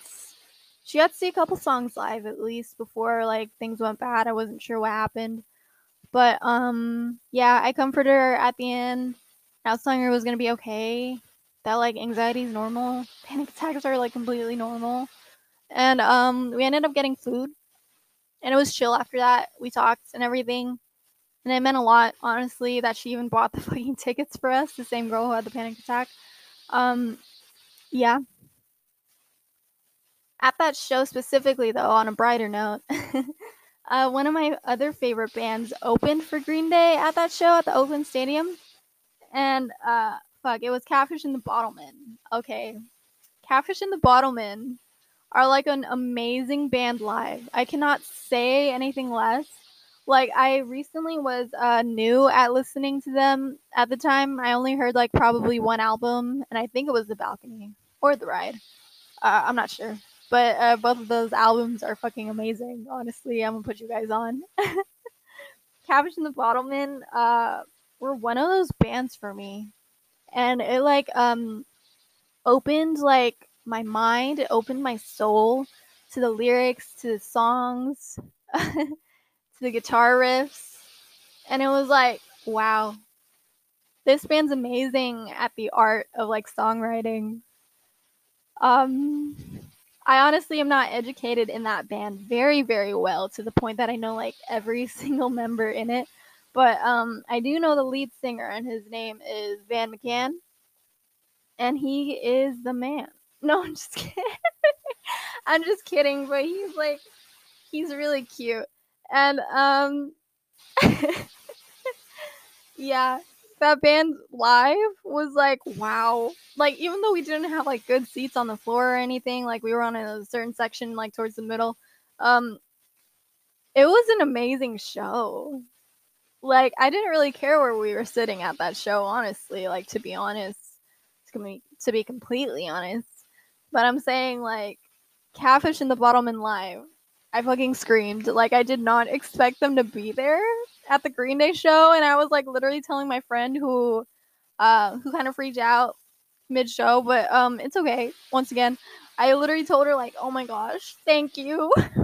she got to see a couple songs live at least before like things went bad. I wasn't sure what happened. But um yeah, I comforted her at the end. I was telling her it was gonna be okay. That like anxiety is normal. Panic attacks are like completely normal. And um we ended up getting food. And it was chill after that. We talked and everything. And it meant a lot, honestly, that she even bought the fucking tickets for us, the same girl who had the panic attack. Um, yeah. At that show specifically, though, on a brighter note, uh, one of my other favorite bands opened for Green Day at that show at the Oakland Stadium. And, uh, fuck, it was Catfish and the Bottlemen. Okay. Catfish and the Bottlemen are like an amazing band live. I cannot say anything less like I recently was uh, new at listening to them at the time. I only heard like probably one album, and I think it was The Balcony or The Ride. Uh, I'm not sure, but uh, both of those albums are fucking amazing. Honestly, I'm gonna put you guys on. Cabbage and the Bottlemen uh, were one of those bands for me, and it like um opened like my mind, it opened my soul to the lyrics, to the songs. to the guitar riffs, and it was like, wow, this band's amazing at the art of like songwriting. Um, I honestly am not educated in that band very, very well to the point that I know like every single member in it. But um, I do know the lead singer, and his name is Van McCann, and he is the man. No, I'm just kidding. I'm just kidding, but he's like, he's really cute. And um yeah, that band live was like wow. Like even though we didn't have like good seats on the floor or anything, like we were on a certain section like towards the middle, um it was an amazing show. Like I didn't really care where we were sitting at that show, honestly, like to be honest. To be, to be completely honest. But I'm saying like Catfish and the Bottlemen live I fucking screamed. Like I did not expect them to be there at the Green Day show, and I was like literally telling my friend who, uh, who kind of freaked out mid show, but um, it's okay. Once again, I literally told her like, "Oh my gosh, thank you."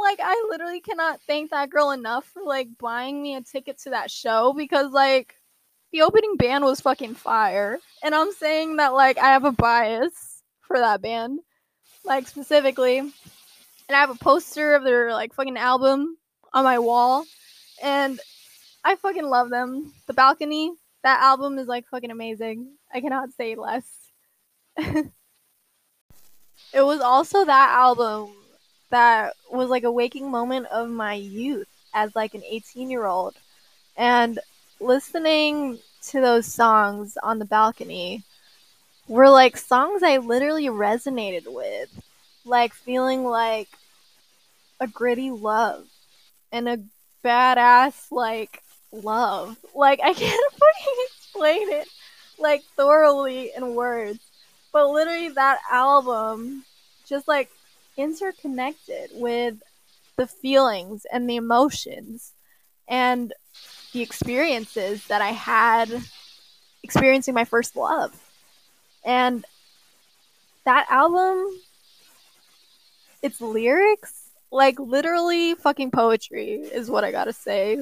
like I literally cannot thank that girl enough for like buying me a ticket to that show because like the opening band was fucking fire. And I'm saying that like I have a bias for that band. Like specifically, and I have a poster of their like fucking album on my wall, and I fucking love them. The Balcony, that album is like fucking amazing. I cannot say less. it was also that album that was like a waking moment of my youth as like an 18 year old and listening to those songs on the balcony were like songs I literally resonated with like feeling like a gritty love and a badass like love. Like I can't fucking explain it like thoroughly in words. But literally that album just like interconnected with the feelings and the emotions and the experiences that I had experiencing my first love. And that album its lyrics like literally fucking poetry is what I gotta say.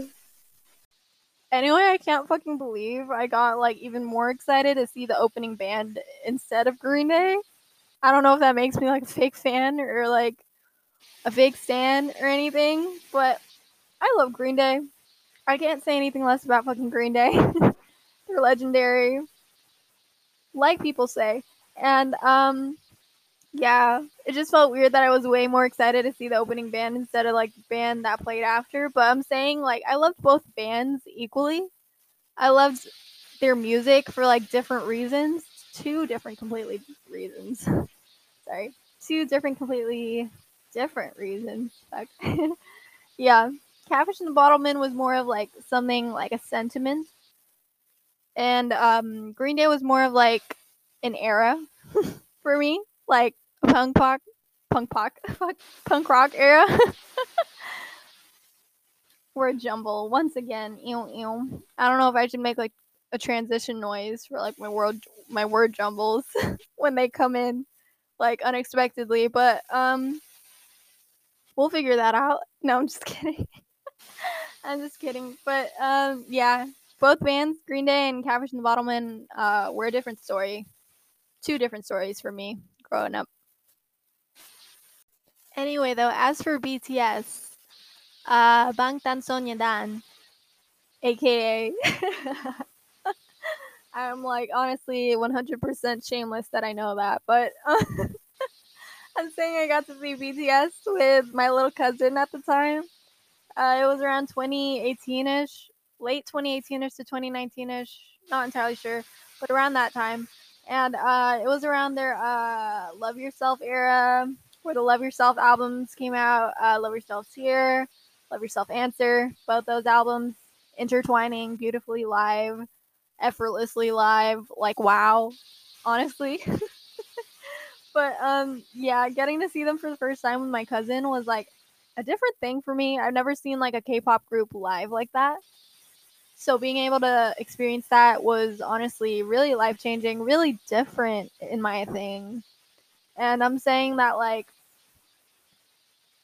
Anyway, I can't fucking believe I got like even more excited to see the opening band instead of Green Day. I don't know if that makes me like a fake fan or like a fake stan or anything, but I love Green Day. I can't say anything less about fucking Green Day. They're legendary, like people say. And um, yeah, it just felt weird that I was way more excited to see the opening band instead of like band that played after. But I'm saying like I loved both bands equally. I loved their music for like different reasons, two different completely reasons. Sorry, two different completely different reasons. yeah, Catfish and the Bottlemen was more of like something like a sentiment, and um, Green Day was more of like an era for me, like punk rock, punk rock, punk rock era. Word jumble once again. Ew, ew. I don't know if I should make like a transition noise for like my word my word jumbles when they come in like unexpectedly, but um we'll figure that out. No, I'm just kidding. I'm just kidding. But um yeah, both bands, Green Day and Catfish and the Bottlemen, uh were a different story. Two different stories for me growing up. Anyway, though, as for BTS, uh Bangtan Sonyeondan, aka I'm like honestly 100% shameless that I know that, but I'm saying I got to see BTS with my little cousin at the time. Uh, it was around 2018ish, late 2018ish to 2019ish, not entirely sure, but around that time. And uh, it was around their uh, Love Yourself era, the Love Yourself albums came out. Uh, Love Yourself Her, Love Yourself Answer, both those albums intertwining beautifully live effortlessly live. Like wow, honestly. but um yeah, getting to see them for the first time with my cousin was like a different thing for me. I've never seen like a K-pop group live like that. So being able to experience that was honestly really life-changing, really different in my thing. And I'm saying that like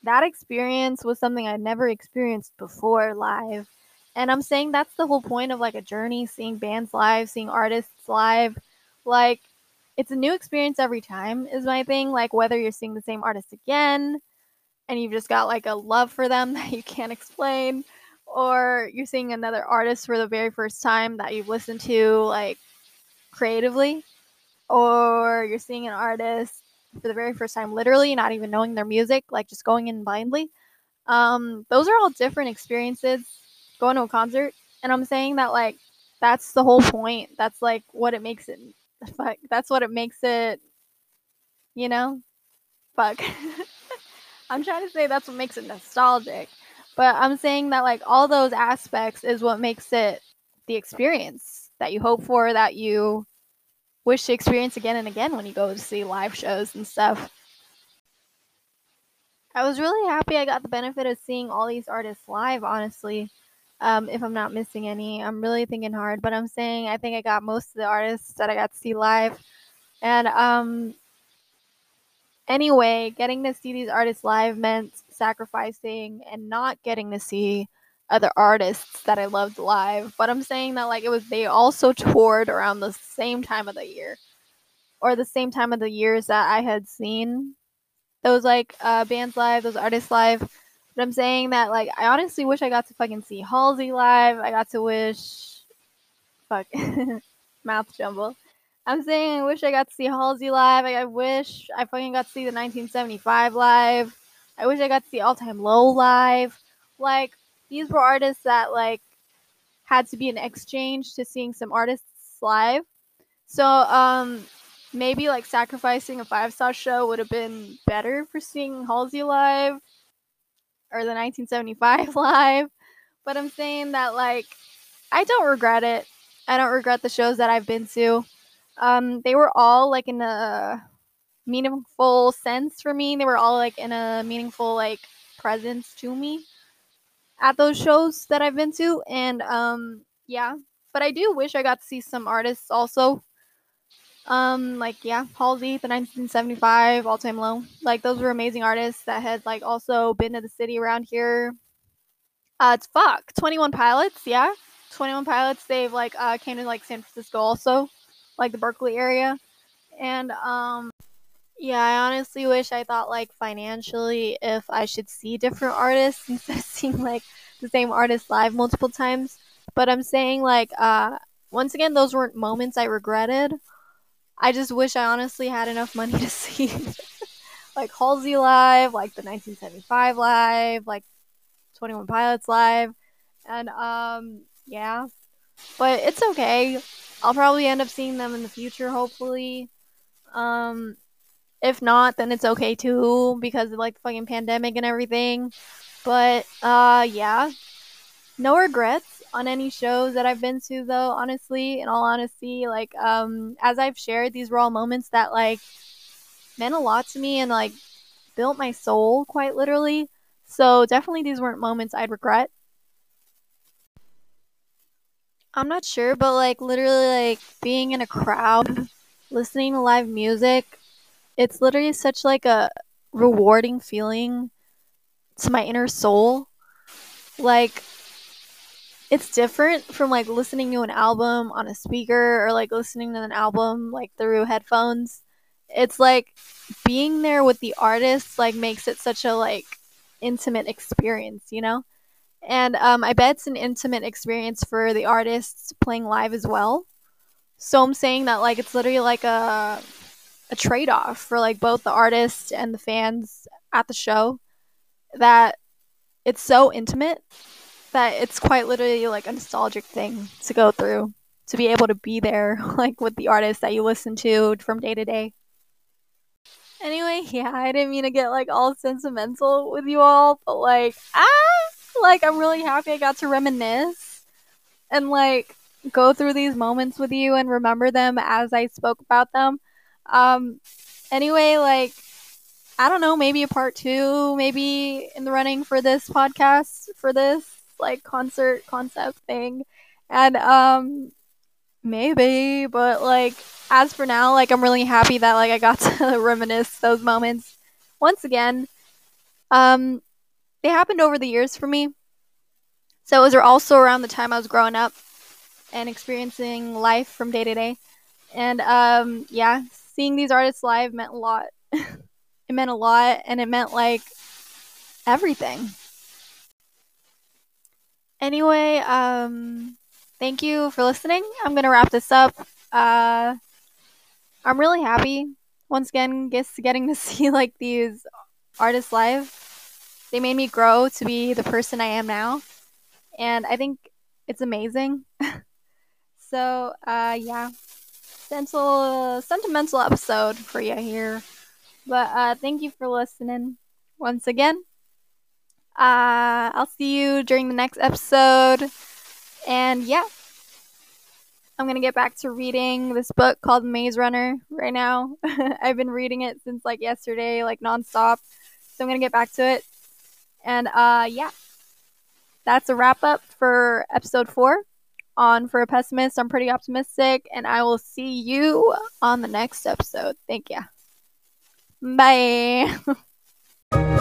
that experience was something I'd never experienced before live. And I'm saying that's the whole point of like a journey, seeing bands live, seeing artists live. Like it's a new experience every time is my thing. Like whether you're seeing the same artist again and you've just got like a love for them that you can't explain or you're seeing another artist for the very first time that you've listened to like creatively or you're seeing an artist for the very first time literally not even knowing their music like just going in blindly um those are all different experiences going to a concert and I'm saying that like that's the whole point. That's like what it makes it fuck that's what it makes it you know? Fuck. I'm trying to say that's what makes it nostalgic. But I'm saying that like all those aspects is what makes it the experience that you hope for, that you wish to experience again and again when you go to see live shows and stuff. I was really happy I got the benefit of seeing all these artists live, honestly. Um, if I'm not missing any, I'm really thinking hard, but I'm saying I think I got most of the artists that I got to see live. And um, anyway, getting to see these artists live meant sacrificing and not getting to see other artists that I loved live. But I'm saying that like it was they also toured around the same time of the year or the same time of the years that I had seen those like uh, bands live, those artists live. But I'm saying that like I honestly wish I got to fucking see Halsey live. I got to wish fuck mouth jumble. I'm saying I wish I got to see Halsey live. I, I wish I fucking got to see the 1975 live. I wish I got to see All Time Low live. Like these were artists that like had to be an exchange to seeing some artists live. So um maybe like sacrificing a five star show would have been better for seeing Halsey live or the 1975 live. But I'm saying that like I don't regret it. I don't regret the shows that I've been to. Um, they were all like in a meaningful sense for me. They were all like in a meaningful like presence to me at those shows that I've been to. And um, yeah, but I do wish I got to see some artists also. Um, like yeah, Halsey, the 1975 All Time Low. Like those were amazing artists that had like also been to the city around here. Uh, it's fuck 21 Pilots, yeah. 21 Pilots. They've like uh came to like San Francisco also, like the Berkeley area, and um, Yeah, I honestly wish I thought like financially if I should see different artists instead of seeing like the same artist live multiple times. But I'm saying like uh once again those weren't moments I regretted. I just wish I honestly had enough money to see like Halsey live, like the 1975 live, like 21 Pilots live. And um yeah. But it's okay. I'll probably end up seeing them in the future hopefully. Um if not, then it's okay too because of like the fucking pandemic and everything. But uh yeah. No regrets on any shows that I've been to though, honestly, in all honesty. Like um as I've shared, these were all moments that like meant a lot to me and like built my soul quite literally. So definitely these weren't moments I'd regret. I'm not sure, but like literally like being in a crowd, listening to live music, it's literally such like a rewarding feeling to my inner soul. Like it's different from like listening to an album on a speaker or like listening to an album like through headphones. It's like being there with the artist like makes it such a like intimate experience, you know? And um, I bet it's an intimate experience for the artists playing live as well. So I'm saying that like it's literally like a a trade off for like both the artist and the fans at the show that it's so intimate that it's quite literally like a nostalgic thing to go through to be able to be there like with the artist that you listen to from day to day. Anyway, yeah, I didn't mean to get like all sentimental with you all, but like ah like I'm really happy I got to reminisce and like go through these moments with you and remember them as I spoke about them. Um anyway, like I don't know, maybe a part 2, maybe in the running for this podcast for this like concert concept thing. And um maybe, but like as for now, like I'm really happy that like I got to reminisce those moments once again. Um they happened over the years for me. So it was also around the time I was growing up and experiencing life from day to day. And um yeah, seeing these artists live meant a lot. it meant a lot and it meant like everything. Anyway, um, thank you for listening. I'm gonna wrap this up. Uh, I'm really happy once again just getting to see like these artists live. They made me grow to be the person I am now, and I think it's amazing. so, uh, yeah, sentimental, sentimental episode for you here. But uh, thank you for listening once again. Uh, I'll see you during the next episode. And yeah, I'm going to get back to reading this book called Maze Runner right now. I've been reading it since like yesterday, like nonstop. So I'm going to get back to it. And uh, yeah, that's a wrap up for episode four on for a pessimist. I'm pretty optimistic, and I will see you on the next episode. Thank you. Bye.